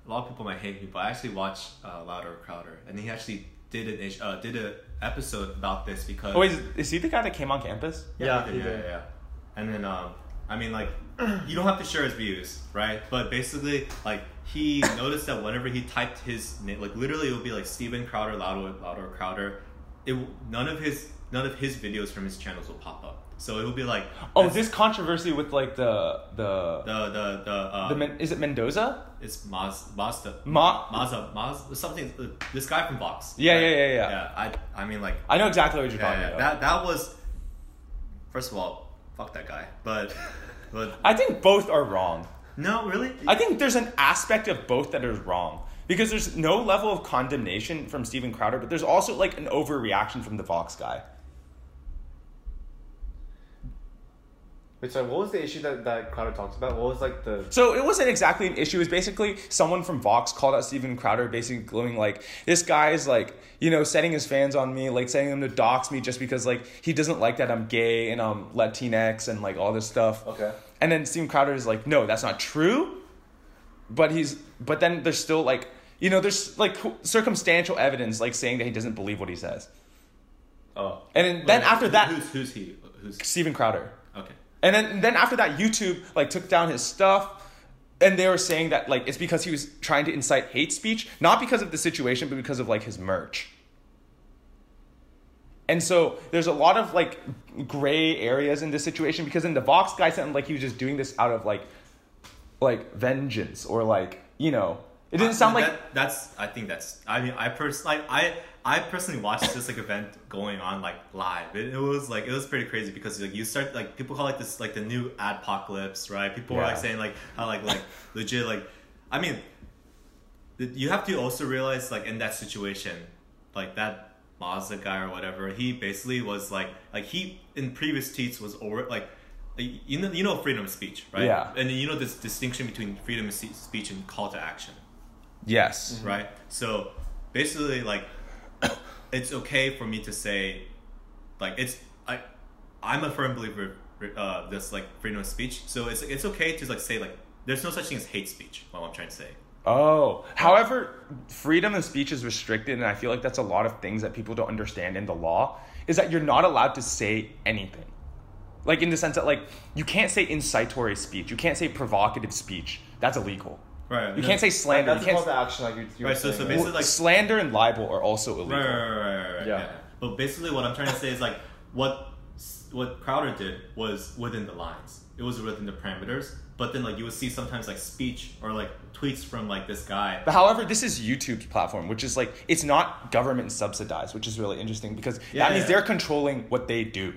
a lot of people might hate me, but I actually watched uh, Louder Crowder, and he actually did an ish- uh, did a episode about this because Oh, wait, is, is he the guy that came on campus? Yeah, he he did, yeah, did. yeah, yeah. And then, um, I mean, like, you don't have to share his views, right? But basically, like, he noticed that whenever he typed his name, like, literally, it would be like Steven Crowder, Louder, Louder Crowder. It none of his none of his videos from his channels will pop up. So it would be like, Oh, this controversy with, like, the. the, the the the uh, the Men- is it Mendoza? It's Maz Mazda. Ma- Mazda. Maz something. uh, This guy from Vox. Yeah, right? yeah, yeah, yeah. Yeah. I I mean like. I know exactly what you're Yeah, talking yeah, about. that that was. First of all, fuck that guy. But but I think both are wrong. no, really. I think there's an aspect of both that is wrong. Because there's no level of condemnation from Steven Crowder, but there's also, like, an overreaction from the Vox guy. Wait, sorry, what was the issue that, that Crowder talks about? What was like the So it wasn't exactly an issue. It was basically someone from Vox called out Steven Crowder, basically going like, "This guy's like, you know, setting his fans on me, like setting them to dox me just because like he doesn't like that I'm gay and I'm Latinx and like all this stuff." Okay. And then Steven Crowder is like, "No, that's not true." But he's, but then there's still like, you know, there's like circumstantial evidence like saying that he doesn't believe what he says. Oh. And then, then Like, after that, who's who's he? Who's Steven Crowder. And then then after that, YouTube like took down his stuff, and they were saying that like it's because he was trying to incite hate speech, not because of the situation, but because of like his merch. And so there's a lot of like gray areas in this situation because in the Vox guy sounded like he was just doing this out of like like vengeance or like you know it didn't sound like that, that's. I think that's. I mean, I personally, I, I personally watched this like event going on like live. It, it was like it was pretty crazy because like you start like people call like this like the new adpocalypse, right? People are like saying like how like like legit like, I mean, you have to also realize like in that situation, like that Mazda guy or whatever, he basically was like like he in previous tweets was over like. You know, you know freedom of speech, right? Yeah. And then you know this distinction between freedom of speech and call to action yes right? So basically, like, it's okay for me to say, like, it's I, I'm a firm believer uh this like freedom of speech. So it's it's okay to like say like there's no such thing as hate speech. What I'm trying to say. Oh, however, freedom of speech is restricted, and I feel like that's a lot of things that people don't understand in the law. Is that you're not allowed to say anything, like in the sense that like you can't say incitory speech, you can't say provocative speech. That's illegal. Right. You can't say slander. That's You a can't. call to action, like you, you were Right, so- so basically, like- slander and libel are also illegal. Right, right, right, right, right, Yeah. yeah. But basically, what I'm trying to say is like what what Crowder did was within the lines. It was within the parameters. But then like you would see sometimes like speech or like tweets from like this guy. But however, this is YouTube's platform, which is like it's not government subsidized, which is really interesting because Yeah, that means yeah. they're controlling what they do.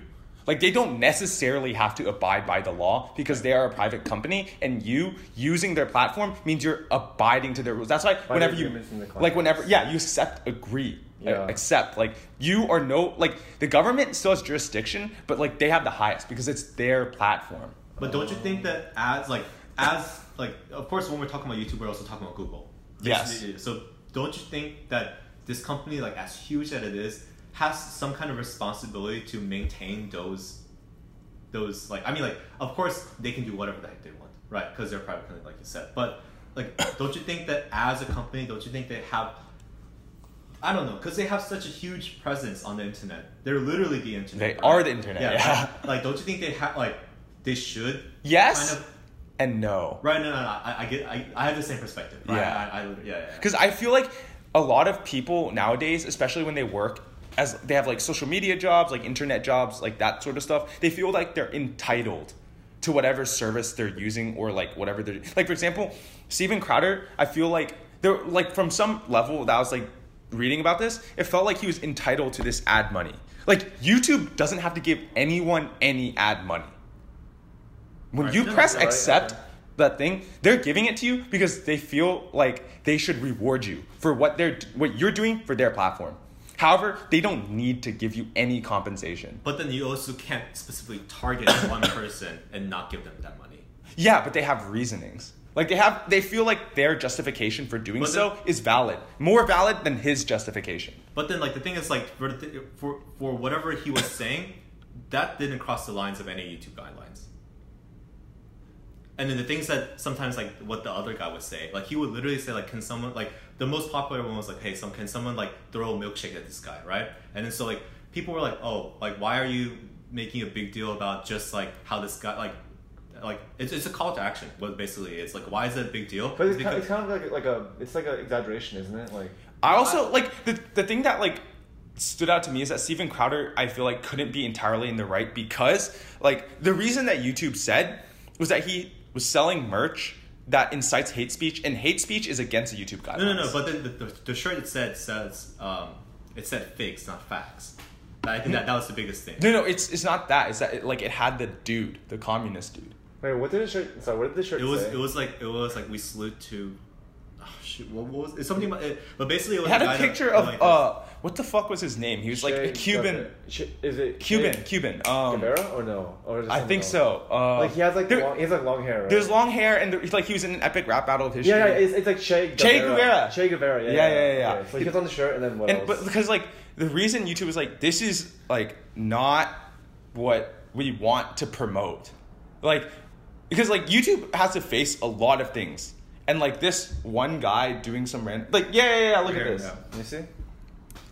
Like they don't necessarily have to abide by the law because they are a private company, and you using their platform means you're abiding to their rules. That's why By whenever you agreements in the like whenever yeah you accept agree uh, Yeah. accept like you are no like the government still has jurisdiction, but like they have the highest because it's their platform. But don't you think that as like as like of course when we're talking about YouTube we're also talking about Google. Yes. So don't you think that this company like as huge as it is has some kind of responsibility to maintain those those like I mean like of course they can do whatever the heck they want, right? Because they're private company like you said. But like don't you think that as a company don't you think they have I don't know, because they have such a huge presence on the internet. They're literally the internet. They right? are the internet, yeah. right? Like, don't you think they have like they should? Yes Kind of, and no. right? No, no, no. I, I get. I, I have the same perspective. Right? Yeah. I, I, yeah, yeah. yeah. Because I feel like a lot of people nowadays, especially when they work as they have like social media jobs, like internet jobs, like that sort of stuff, they feel like they're entitled to whatever service they're using or like whatever they're like. For example, Steven Crowder, I feel like there like from some level that I was like reading about this, it felt like he was entitled to this ad money. Like YouTube doesn't have to give anyone any ad money. When you press accept that thing, they're giving it to you because they feel like they should reward you for what they're what you're doing for their platform. However, they don't need to give you any compensation. But then you also can't specifically target one person and not give them that money. Yeah, but they have reasonings. Like they have they feel like their justification for doing But so is valid. More valid than his justification. But then, like the thing is, like for the for for whatever he was saying, that didn't cross the lines of any YouTube guidelines. And then the things that sometimes like what the other guy would say, like he would literally say like, "Can someone like the most popular one was like, hey, some can someone like throw a milkshake at this guy, right?" And then so like people were like, "Oh, like why are you making a big deal about just like how this guy like." Like it's, it's a call to action. What basically it's like, why is it a big deal? But it's, Because- kind, it's kind of like like a it's like an exaggeration, isn't it? Like I also like the the thing that like stood out to me is that Steven Crowder I feel like couldn't be entirely in the right because like the reason that YouTube said was that he was selling merch that incites hate speech and hate speech is against the YouTube guidelines. No, no, no. But then the, the, the shirt it said says um, it said figs, not facts. I think that that was the biggest thing. no, no, it's it's not that. It's that it, like it had the dude, the communist dude. wait, what did the shirt? Sorry, what did the shirt It was say? it was like it was like we salute to. Shoot, what, what was it's something about it? But basically, it was It had guy a picture oh, of like uh what the fuck was his name? He was like a Cuban Guevara. Is it Cuban, Che Cuban. Um Guevara or no? Or is it I think else? so. Uh, Like he has like there- long, he has like long hair. Right? there's long hair and there, like he was in an epic rap battle of history. Yeah, yeah, it's, it's like Che Guevara. Che Guevara. Che Guevara. Yeah, Yeah, yeah, yeah, yeah, yeah. So he gets on the shirt and then what and else? but because like the reason YouTube was like this is like not what we want to promote, like because like YouTube has to face a lot of things, and like this one guy doing some random like yeah yeah yeah look Here, at this yeah. you see?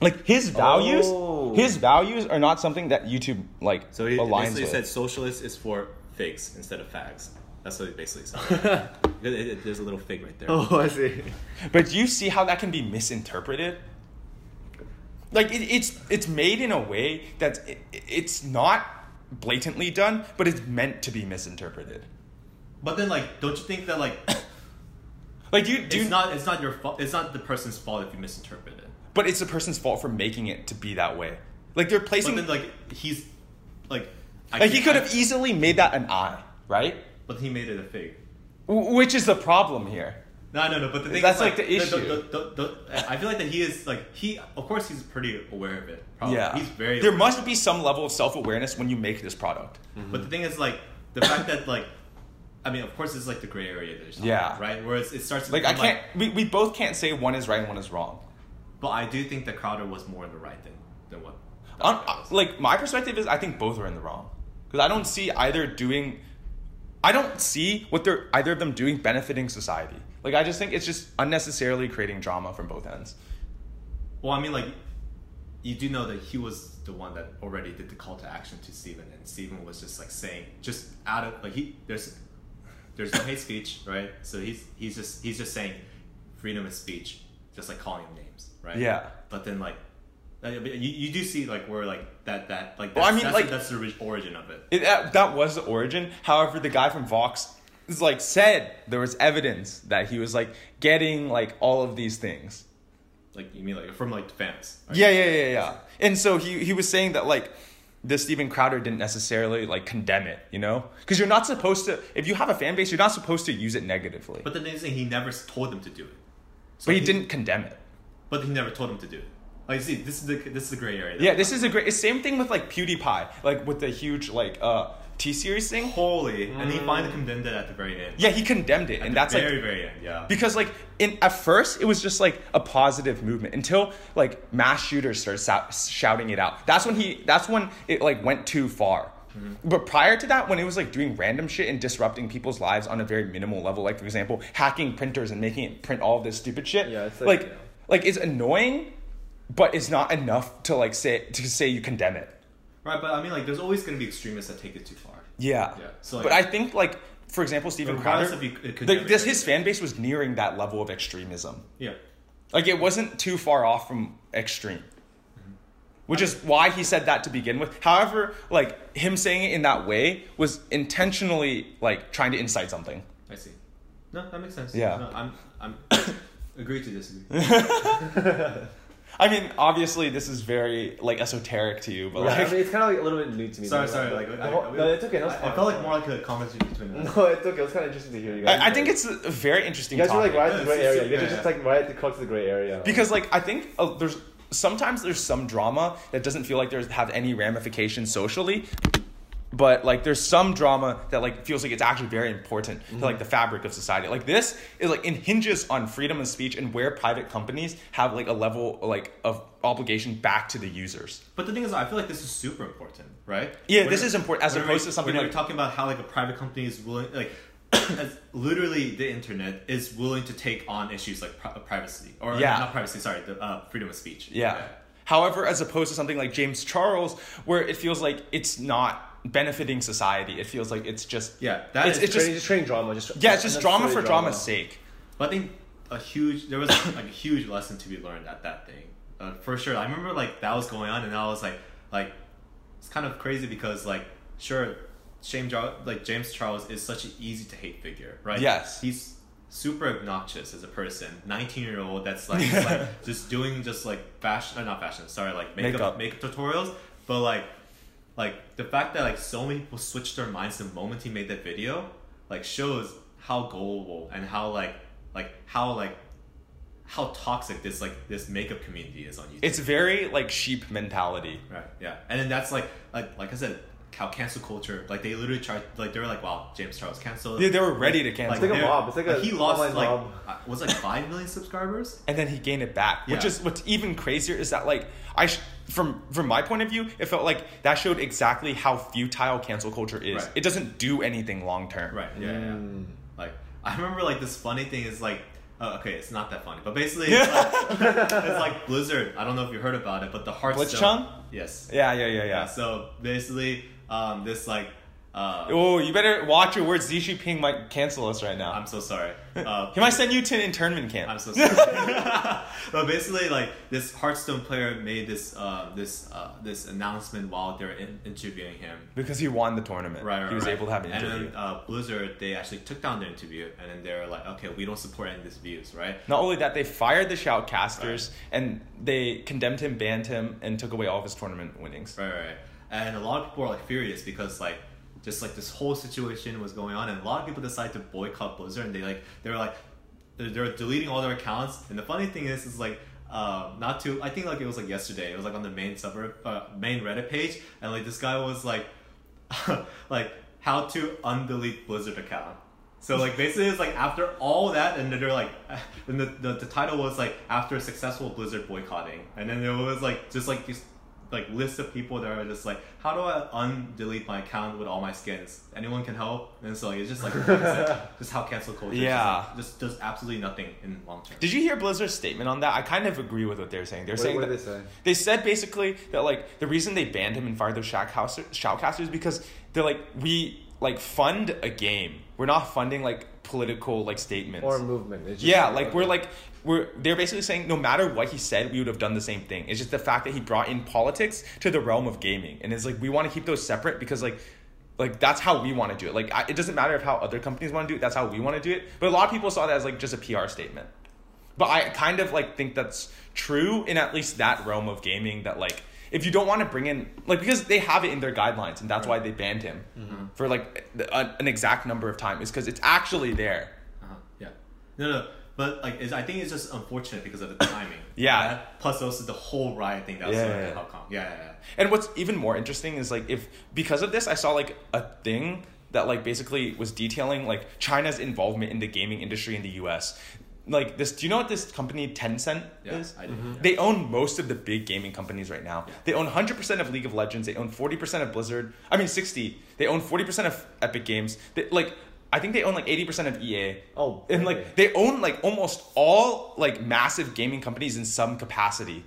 like his values Oh. his values are not something that YouTube like So he aligns basically with. said socialist is for figs instead of fags. That's what he basically said. It- it- there's a little fig right there. Oh, I see. but do you see how that can be misinterpreted? like it, it's it's made in a way that it, it's not blatantly done, but it's meant to be misinterpreted. But then, like, don't you think that like Like you do, it's not it's not your fault. It's not the person's fault if you misinterpret it. but it's the person's fault for making it to be that way. Like they're But placing, then, like, he's like, I like he could have easily made that an eye, right? but he made it a fig. Which is the problem here. No, no, no. But the thing That's is, like the issue. the- the- the- the- I feel like that he is like he. Of course, he's pretty aware of it. Probably. Yeah, he's very. There aware. must be some level of self awareness when you make this product. But the thing is, like, the fact that like, I mean, of course, it's like the gray area. There's Yeah. right. Whereas it starts to Like I can't. we, we both can't say one is right and one is wrong. But I do think that Crowder was more in the right than than what. On, like my perspective is, I think both are in the wrong because I don't see either doing. I don't see what they're either of them doing benefiting society. Like I just think it's just unnecessarily creating drama from both ends. Well, I mean, like, you do know that he was the one that already did the call to action to Steven, and Steven was just like saying, just out of like he there's there's no hate speech, right? So he's he's just he's just saying freedom of speech, just like calling them names, right? Yeah. But then like. uh, You, you do see like where like that that like Well, I mean, that's, like- that's the origin of it It, that, that was the origin. However, the guy from Vox is like said there was evidence that he was like getting like all of these things. like you mean like from like fans right? Yeah, yeah, yeah, yeah. And so he he was saying that like the Steven Crowder didn't necessarily like condemn it, you know? Because you're not supposed to. If you have a fan base, you're not supposed to use it negatively. but the thing is he never told them to do it so but he, didn't condemn it. but he never told them to do it like see this is the this is the gray area Yeah, this is a great. Same thing with like PewDiePie, like with the huge like uh T series thing. holy. And he finally condemned it at the very end. Yeah, he condemned it, At and that's like very very end yeah. because like in at first it was just like a positive movement until like mass shooters started shouting it out. That's when he that's when it like went too far. Mm-hmm. but prior to that when it was like doing random shit and disrupting people's lives on a very minimal level like for example hacking printers and making it print all this stupid shit Yeah, it's like like- like, it's annoying but it's not enough to like say to say you condemn it right but I mean like there's always going to be extremists that take it too far. Yeah. Yeah, so, but I think like for example Steven Crowder you- it could the- this his fan base was nearing that level of extremism. Yeah. Like it wasn't too far off from extreme. Mm-hmm. Which is why he said that to begin with. However, like him saying it in that way was intentionally like trying to incite something. I see. No that makes sense. Yeah. no, I'm I'm agree to disagree I mean, obviously this is very like esoteric to you, but Yeah, like I mean, it's kind of like a little bit new to me. sorry though, sorry but like the I, whole- no, it's okay. No, it's I, fine, I felt like more like a conversation between us No, it's okay. It was kind of interesting to hear you guys. I, I think it's a very interesting you guys are topic. like right at Yeah, the gray it's- area. You guys yeah, are just yeah. like right at the crux of the gray area. because like I think uh, there's sometimes there's some drama that doesn't feel like there's have any ramifications socially. But like there's some drama that like feels like it's actually very important to like the fabric of society. Like this is like it hinges on freedom of speech and where private companies have like a level like of obligation back to the users. But the thing is, I feel like this is super important, right? Yeah, When this is important as opposed we're- to something like- talking about how like a private company is willing, like, as literally the internet is willing to take on issues like pri- privacy or Yeah. not privacy, sorry, the uh, freedom of speech. Yeah. However, as opposed to something like James Charles, where it feels like it's not benefiting society, it feels like it's just Yeah, that it's, is it's just, trading drama. Just yeah, it's just drama for unnecessary drama's sake. But I think a huge there was like a huge lesson to be learned at that thing. Uh, for sure. I remember like that was going on and I was like like it's kind of crazy because like sure James Charles like James Charles is such an easy to hate figure, right? Yes. He's super obnoxious as a person. 19 year old that's like, just, like just doing just like fashion uh, not fashion, sorry, like makeup Makeup. makeup tutorials, but like like the fact that like so many people switched their minds the moment he made that video like shows how gullible and how like like how like how toxic this like this makeup community is on YouTube. It's very like sheep mentality. right, yeah, and then that's like like like I said, how cancel culture like they literally tried like they were like wow James Charles canceled. Yeah, they were ready to cancel. It's like a mob. It's like a he lost like mob. uh, was like five million subscribers. and then he gained it back. Which is what's even crazier is that like I sh- from from my point of view, it felt like that showed exactly how futile cancel culture is. Right. It doesn't do anything long term. Right. Yeah. Mm. yeah. Like I remember like this funny thing is like oh, okay, it's not that funny, but basically it's like, it's like Blizzard. I don't know if you heard about it, but the Hearthstone. Blitzchung? Yes. Yeah, yeah, yeah, Yeah. yeah. So basically, um, this like Uh, Oh, you better watch your words. Xi Jinping might cancel us right now. I'm so sorry. Uh, he might send you to an internment camp. I'm so sorry. but basically, like this Hearthstone player made this uh, this uh, this announcement while they were in- interviewing him. because he won the tournament. Right, right, he was right. able to have an interview. And then uh, Blizzard, they actually took down the interview, and then they're like, "Okay, we don't support any of these views, right?" Not only that, they fired the shoutcasters and they condemned him, banned him, and took away all of his tournament winnings. Right, right, right. And a lot of people are like furious because like just like this whole situation was going on, and a lot of people decided to boycott Blizzard, and they like they were like they're, they're deleting all their accounts. And the funny thing is, is like. Uh, not to I think like it was like yesterday. It was like on the main suburb, uh, main Reddit page, and like this guy was like, like how to undelete Blizzard account. So like basically it's like after all that, and they're like, and the, the the title was like after successful Blizzard boycotting, and then it was like just like these like list of people that are just like, how do I undelete my account with all my skins? Anyone can help, and so like it's just like just how cancel culture Yeah. just, just does absolutely nothing in long term. Did you hear Blizzard's statement on that? I kind of agree with what they're saying. They're What, saying what that they say? They said basically that like the reason they banned him and fired those shoutcasters, shoutcasters is because they're like we like fund a game. We're not funding like political like statements. Or a movement. It's just yeah, like we're like we're they're basically saying no matter what he said, we would have done the same thing. It's just the fact that he brought in politics to the realm of gaming, and it's like we want to keep those separate because like. Like that's how we want to do it. Like I, it doesn't matter if how other companies want to do it. That's how we want to do it. But a lot of people saw that as like just a PR statement. But I kind of like think that's true in at least that realm of gaming. That like if you don't want to bring in like because they have it in their guidelines and that's why they banned him for like a, an exact number of time is because it's actually there. Uh-huh. Yeah. No, no. But like, it's, I think it's just unfortunate because of the timing. Yeah. That, plus also the whole riot thing that was Yeah, going on yeah, in yeah. Hong Kong. Yeah, yeah, yeah. And what's even more interesting is like if because of this, I saw like a thing that like basically was detailing like China's involvement in the gaming industry in the U.S. Like this, do you know what this company Tencent Yeah, is? I do. Yeah. They own most of the big gaming companies right now. They own 100% of League of Legends. They own 40% of Blizzard. I mean 60. They own 40% of Epic Games. They, like I think they own like 80% of EA. Oh, and like they own like almost all like massive gaming companies in some capacity.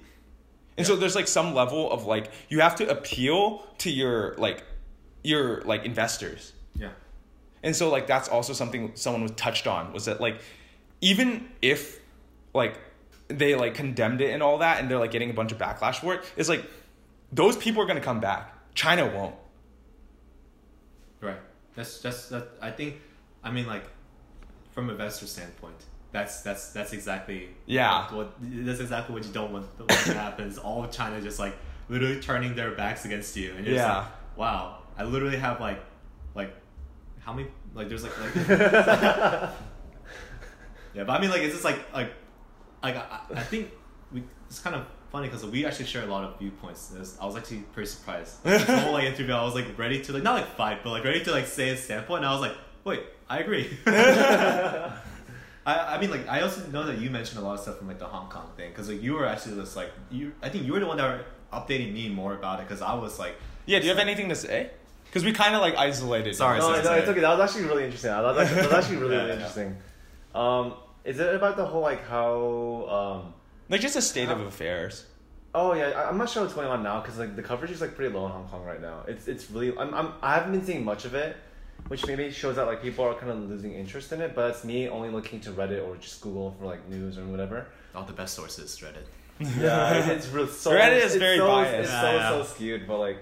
And so there's like some level of like you have to appeal to your like your like investors. Yeah. And so like that's also something someone was touched on was that like even if like they like condemned it and all that and they're like getting a bunch of backlash for it, it's like those people are gonna come back. China won't. Right. That's just that. I think. I mean, like, from investor standpoint, that's that's that's exactly. Yeah. What, what that's exactly what you don't want, want to happen. Is all of China just like literally turning their backs against you, and you're just Yeah. like, wow. I literally have like, like, how many? Like, there's like, like yeah, but I mean, like, it's just like, like, like I, I think we. It's kind of funny because we actually share a lot of viewpoints. Was- I was actually pretty surprised. This whole like interview, I was like ready to like not like fight, but like ready to like say a standpoint. And I was like, wait, I agree. I, I mean, like I also know that you mentioned a lot of stuff from like the Hong Kong thing because like you were actually just like you. I think you were the one that were updating me more about it because I was like, Yeah, do you have anything to say? Because we kind of like isolated. Sorry, No, sorry, no, sorry. it's okay. That was actually really interesting. That was actually, that was actually really, Yeah, really interesting. Um, is it about the whole like how? Um, Like just a state of affairs. oh yeah, I, I'm not sure what's going on now because like the coverage is like pretty low in Hong Kong right now. It's it's really I'm, I'm I haven't been seeing much of it, which maybe shows that like people are kind of losing interest in it. But it's me only looking to Reddit or just Google for like news or whatever. all the best sources, Reddit. Yeah, it's, it's real so. Reddit is it's very so, biased. It's Yeah, so yeah. so skewed, but like,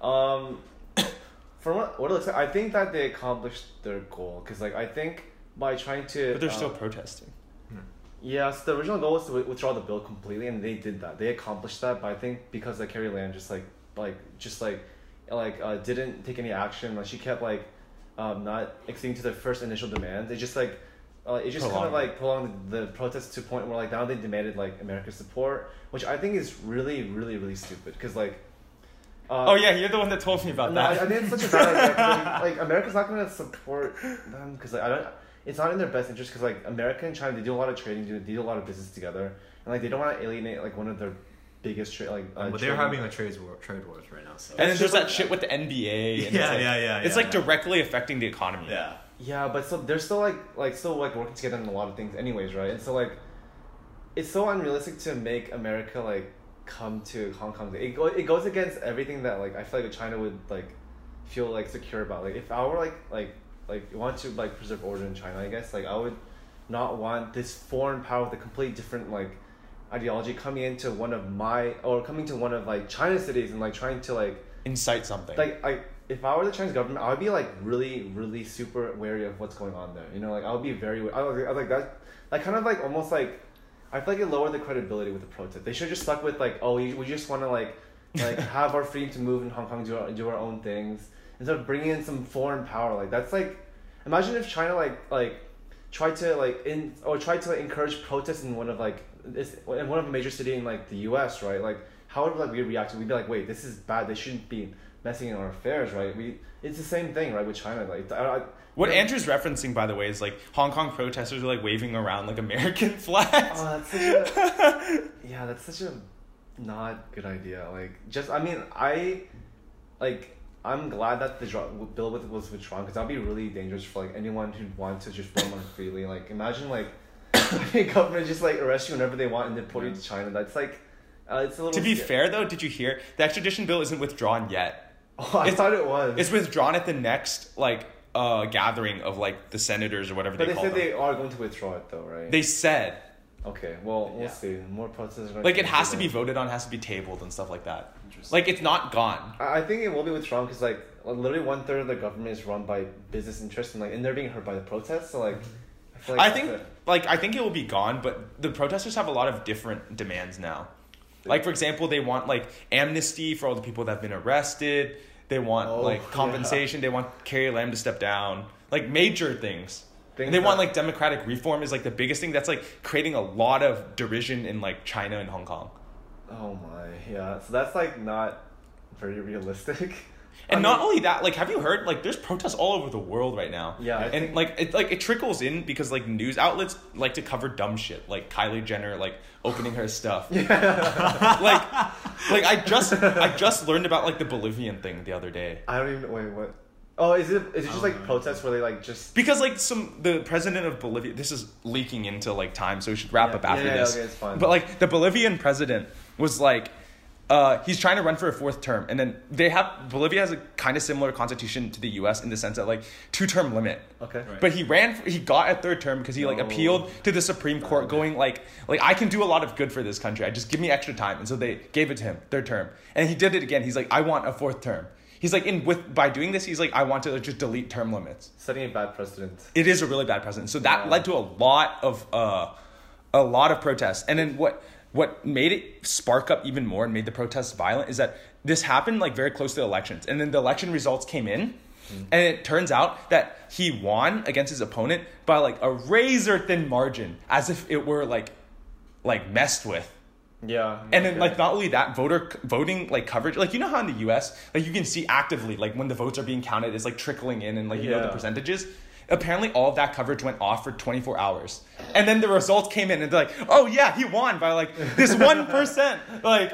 um, from what what it looks like, I think that they accomplished their goal because like I think by trying to. But they're um, still protesting. Yeah, so the original goal was to withdraw the bill completely, and they did that. They accomplished that, but I think because like Carrie Lam just like like just like like uh, didn't take any action, like she kept like um, not acceding to their first initial demands. It just like uh, it just kind of like prolonged the protest to a point where like now they demanded like America's support, which I think is really really really stupid because like. Uh, oh yeah, you're the one that told me about no, I, that. I think it's such a bad Like, like America's not gonna support them because like I don't. It's not in their best interest because like America and China they do a lot of trading, do they do a lot of business together, and like they don't want to alienate like one of their biggest trade like. Uh, but they're trading- having a trade war, trade wars right now. So and then It's there's just that shit with the NBA. And Yeah, it's like, yeah, yeah, It's yeah. like directly affecting the economy. yeah. Yeah, but so they're still like like still like working together in a lot of things, anyways, right? And so like, it's so unrealistic to make America like come to Hong Kong. It go, it goes against everything that like I feel like China would like feel like secure about. Like if I were like like like want to like preserve order in China, I guess like I would not want this foreign power with a completely different like ideology coming into one of my or coming to one of like China's cities and like trying to like Incite something. like I if I were the Chinese government, I would be like really, really super wary of what's going on there. You know, like I would be very. I was, I was like that, like kind of like almost like, I feel like it lowered the credibility with the protest. They should just stuck with like, oh, we, we just want to like, like have our freedom to move in Hong Kong, do our, do our own things instead of bringing in some foreign power. Like that's like, imagine if China like like tried to like in or tried to like, encourage protests in one of like this in one of a major city in like the U.S. Right, like how would like we react? We'd be like, wait, this is bad. They shouldn't be messing in our affairs, right? We it's the same thing, right, with China. Like, I, I, what yeah. Andrew's referencing, by the way, is like Hong Kong protesters are like waving around like American flags. Oh, that's a, yeah, that's such a not good idea. Like, just I mean, I like I'm glad that the bill with, was withdrawn because that'd be really dangerous for like anyone who wants to just roam on freely. Like, imagine like the government just like arrest you whenever they want and deport you to China. That's like. Uh, it's a little to be scary. fair, though, did you hear the extradition bill isn't withdrawn yet? Oh, I It's- thought it was. It's withdrawn at the next like uh gathering of like the senators or whatever but they they call said them. they are going to withdraw it though, right? They said okay, well we'll Yeah. see. More protests. Are like it has to be voted on, has to be tabled and stuff like that. Interesting. Like it's not gone. I I think it will be withdrawn because like literally one third of the government is run by business interests and like and they're being hurt by the protests. So like, I feel like I think it. Like I think it will be gone, but the protesters have a lot of different demands now. Like for example, they want like amnesty for all the people that have been arrested. They want Oh, like yeah. compensation. They want Carrie Lam to step down. Like major things. Things and they want like democratic reform is like the biggest thing. That's like creating a lot of derision in like China and Hong Kong. Oh my, yeah. So that's like not very realistic. And I not mean- only that, like, have you heard? Like, there's protests all over the world right now. Yeah, I and think- like it, like it trickles in because like news outlets like to cover dumb shit, like Kylie Jenner like opening her stuff. like, like I just I just learned about like the Bolivian thing the other day I don't even wait. What? Oh, is it? Is it just like no. protests where they like just? because like some the president of Bolivia. This is leaking into like time, so we should wrap Yeah, up after yeah, this. okay, it's fine. But like the Bolivian president was like. Uh, he's trying to run for a fourth term, and then they have Bolivia has a kind of similar constitution to the U.S. in the sense that like two term limit. Okay. Right. But he ran. For, He got a third term because he like appealed to the Supreme Court, going like, like I can do a lot of good for this country. I just give me extra time, and so they gave it to him, third term, and he did it again. He's like, I want a fourth term. He's like, in with by doing this, he's like, I want to just delete term limits. Setting a bad precedent. It is a really bad precedent. So that Yeah. led to a lot of uh, a lot of protests. And then what what made it spark up even more and made the protests violent is that this happened like very close to the elections. And then the election results came in. Mm-hmm. And it turns out that he won against his opponent by like a razor thin margin, as if it were like like messed with. Yeah. And then okay. like not only that, voter voting like coverage, like you know how in the U.S. like you can see actively like when the votes are being counted, it's like trickling in and like you know the percentages. Apparently, all of that coverage went off for 24 hours, and then the results came in, and they're like, "Oh yeah, he won by like this one percent." Like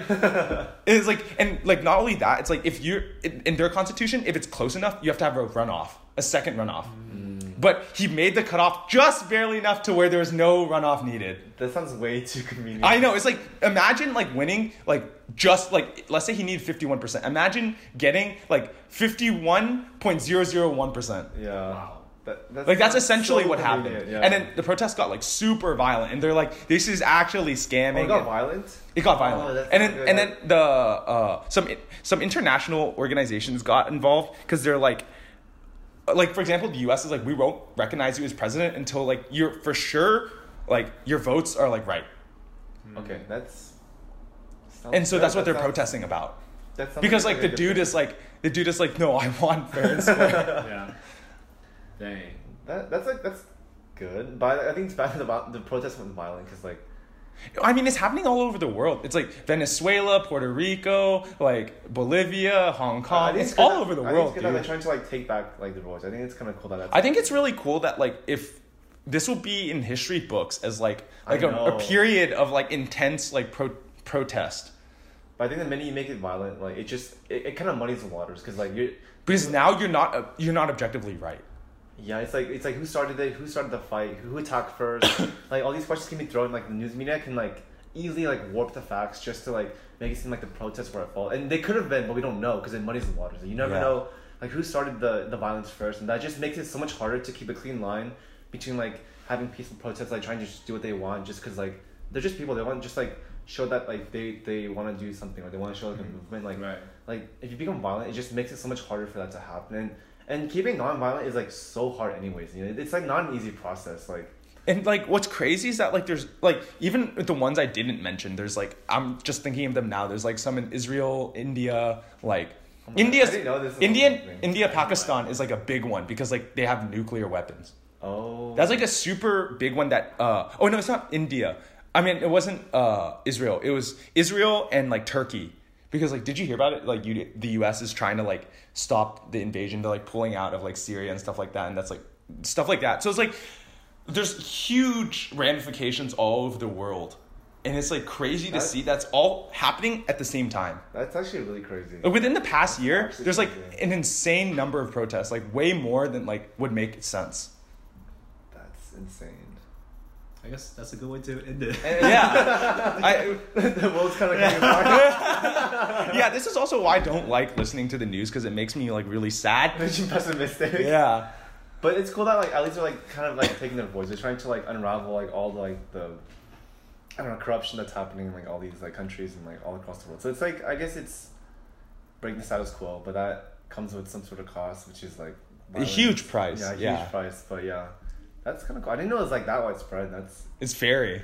it's like, and like not only that, it's like if you're in, in their constitution, if it's close enough, you have to have a runoff, a second runoff. Mm. But he made the cutoff just barely enough to where there was no runoff needed. that sounds way too convenient. I know. It's like imagine like winning like just like let's say he needed fifty one percent. Imagine getting like fifty one point zero zero one percent. Yeah. Wow. That, that's Like that's so essentially what happened. Yeah. And then the protests got like super violent, and they're like, "This is actually oh, scamming." it got And- violent. It got Oh, violent, that's and then good. and then the uh, some some international organizations got involved because they're like, like for example, the U.S. is like, we won't recognize you as president until like you're for sure like your votes are like right, Okay, that's. and so good. that's what That they're sounds- protesting about. that because a like the dude thing. is like the dude is like no i want fair and square yeah. Dang. That that's like that's good, but I think it's bad about the protest went violent because like i mean it's happening all over the world it's like venezuela puerto rico like bolivia hong kong think it's all that- over the I think world it's good that they're dude. trying to like take back like the voice. I think it's kind of cool that that's. i think it's really cool that like if this will be in history books as like like a, a period of like intense like pro- protest But I think the minute you make it violent, like it just it, it kind of muddies the waters because like you're because now you're not uh, you're not objectively right yeah it's like it's like who started it, who started the fight, who attacked first. like all these questions can be thrown. Like the news media can like easily like warp the facts just to like make it seem like the protests were at fault, and they could have been, but we don't know because it muddies the waters. You never Yeah. know like who started the the violence first, and that just makes it so much harder to keep a clean line between like having peaceful protests, like trying to just do what they want, just because like they're just people. They want to just like show that like they they want to do something or they want to show like a Mhm. movement. Like right. like if you become violent, it just makes it so much harder for that to happen. And and keeping non-violent is like so hard anyways. You know, it's like not an easy process. Like And like what's crazy is that like there's like even the ones I didn't mention, there's like I'm just thinking of them now. There's like some in Israel, India, like Oh my India, I didn't know this was a Indian. India, Pakistan is like a big one because like they have nuclear weapons. oh, That's like a super big one that uh oh no, it's not India. I mean, it wasn't uh Israel. It was Israel and like Turkey. Because like did you hear about it? Like you the US is trying to like stop the invasion. They're like pulling out of like Syria and stuff like that and that's like stuff like that. So it's like there's huge ramifications all over the world. And it's like crazy to see that's all happening at the same time. that's actually really crazy. Within the past year, there's like crazy. an insane number of protests, like way more than like would make sense. That's insane. I guess that's a good way to end it. And- Yeah. I, the world's kind of coming apart. yeah, this is also why I don't like listening to the news because it makes me like really sad. Makes you pessimistic. Yeah. But it's cool that like at least they're like kind of like taking their voice. They're trying to like unravel like all the like the I don't know corruption that's happening in like all these like countries and like all across the world. So it's like I guess it's breaking the status quo, but that comes with some sort of cost, which is like A huge price, Yeah, a huge yeah. price. But yeah, that's kind of cool. I didn't know it was like that widespread. That's It's very.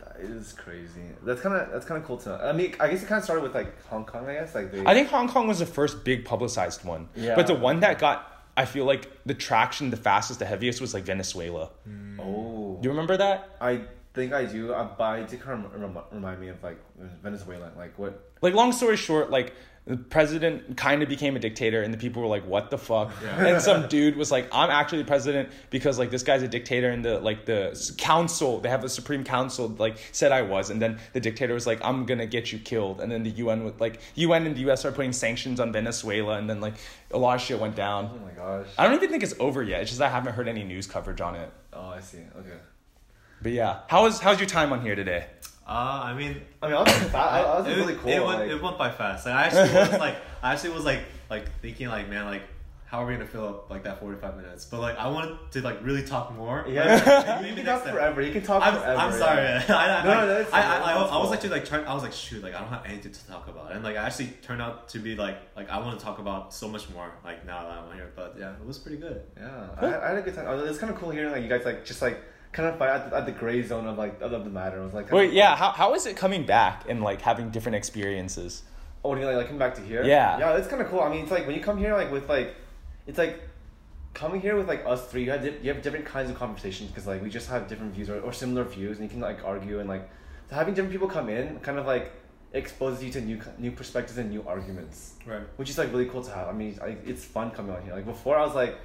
that is crazy. That's kind of that's kind of cool to know. I mean, I guess it kind of started with like Hong Kong. I guess like they. I think Hong Kong was the first big publicized one. Yeah. But the one that got, I feel like the traction the fastest, the heaviest was like Venezuela. Oh. Do you remember that? I think I do, uh, but I did kind of remind me of like Venezuela, like what Like, long story short, like, the president kind of became a dictator, and the people were like, "What the fuck?" Yeah. And some dude was like, "I'm actually president because like this guy's a dictator." And the like the council, they have a supreme council, like said I was, and then the dictator was like, "I'm gonna get you killed." And then the UN would like UN and the US are putting sanctions on Venezuela, and then like a lot of shit went down Oh my gosh. I don't even think it's over yet. It's just I haven't heard any news coverage on it. Oh, I see. Okay. But yeah, how was how's your time on here today? Uh, I mean, I mean, I was, fa- I, I was it, really cool. It went, like, it went by fast. Like, I actually was like, I actually was like, like thinking like, man, like, how are we gonna fill up like that forty five minutes? But like, I wanted to like really talk more. yeah, Like, you maybe can talk time. forever. You can talk I'm, forever. I'm sorry. yeah. I, I, No, I, no, that's I. I, I, I was actually like trying. I was like, shoot, like I don't have anything to talk about, and like I actually turned out to be like, like I want to talk about so much more. Like now that I'm here, but yeah, it was pretty good. Yeah, I, had- I had a good time. It's kind of cool hearing like you guys like just like kind of fight at the, at the gray zone of like of the matter. It was like Wait, of- yeah, how how is it coming back and like having different experiences? Oh, when you like, like come back to here? Yeah. Yeah, it's kind of cool. I mean, it's like when you come here like with like, it's like coming here with like us three. You have di- you have different kinds of conversations because like we just have different views or, or similar views, and you can like argue and like so having different people come in kind of like exposes you to new new perspectives and new arguments, Right. which is like really cool to have. I mean, I, it's fun coming on here. Like before, I was like.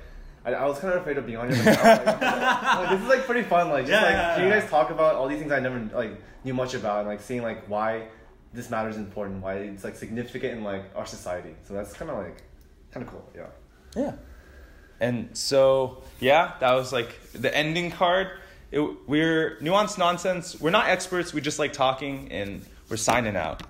I, I was kind of afraid of being on here. But like, like, this is like pretty fun. Like just Yeah, like yeah, hearing you guys talk about all these things I never like knew much about, and like seeing like why this matter is important, why it's like significant in like our society. So that's kind of like kind of cool. Yeah. Yeah. And so, yeah, that was like the ending card. It, we're nuanced nonsense. We're not experts. We just like talking, and we're signing out.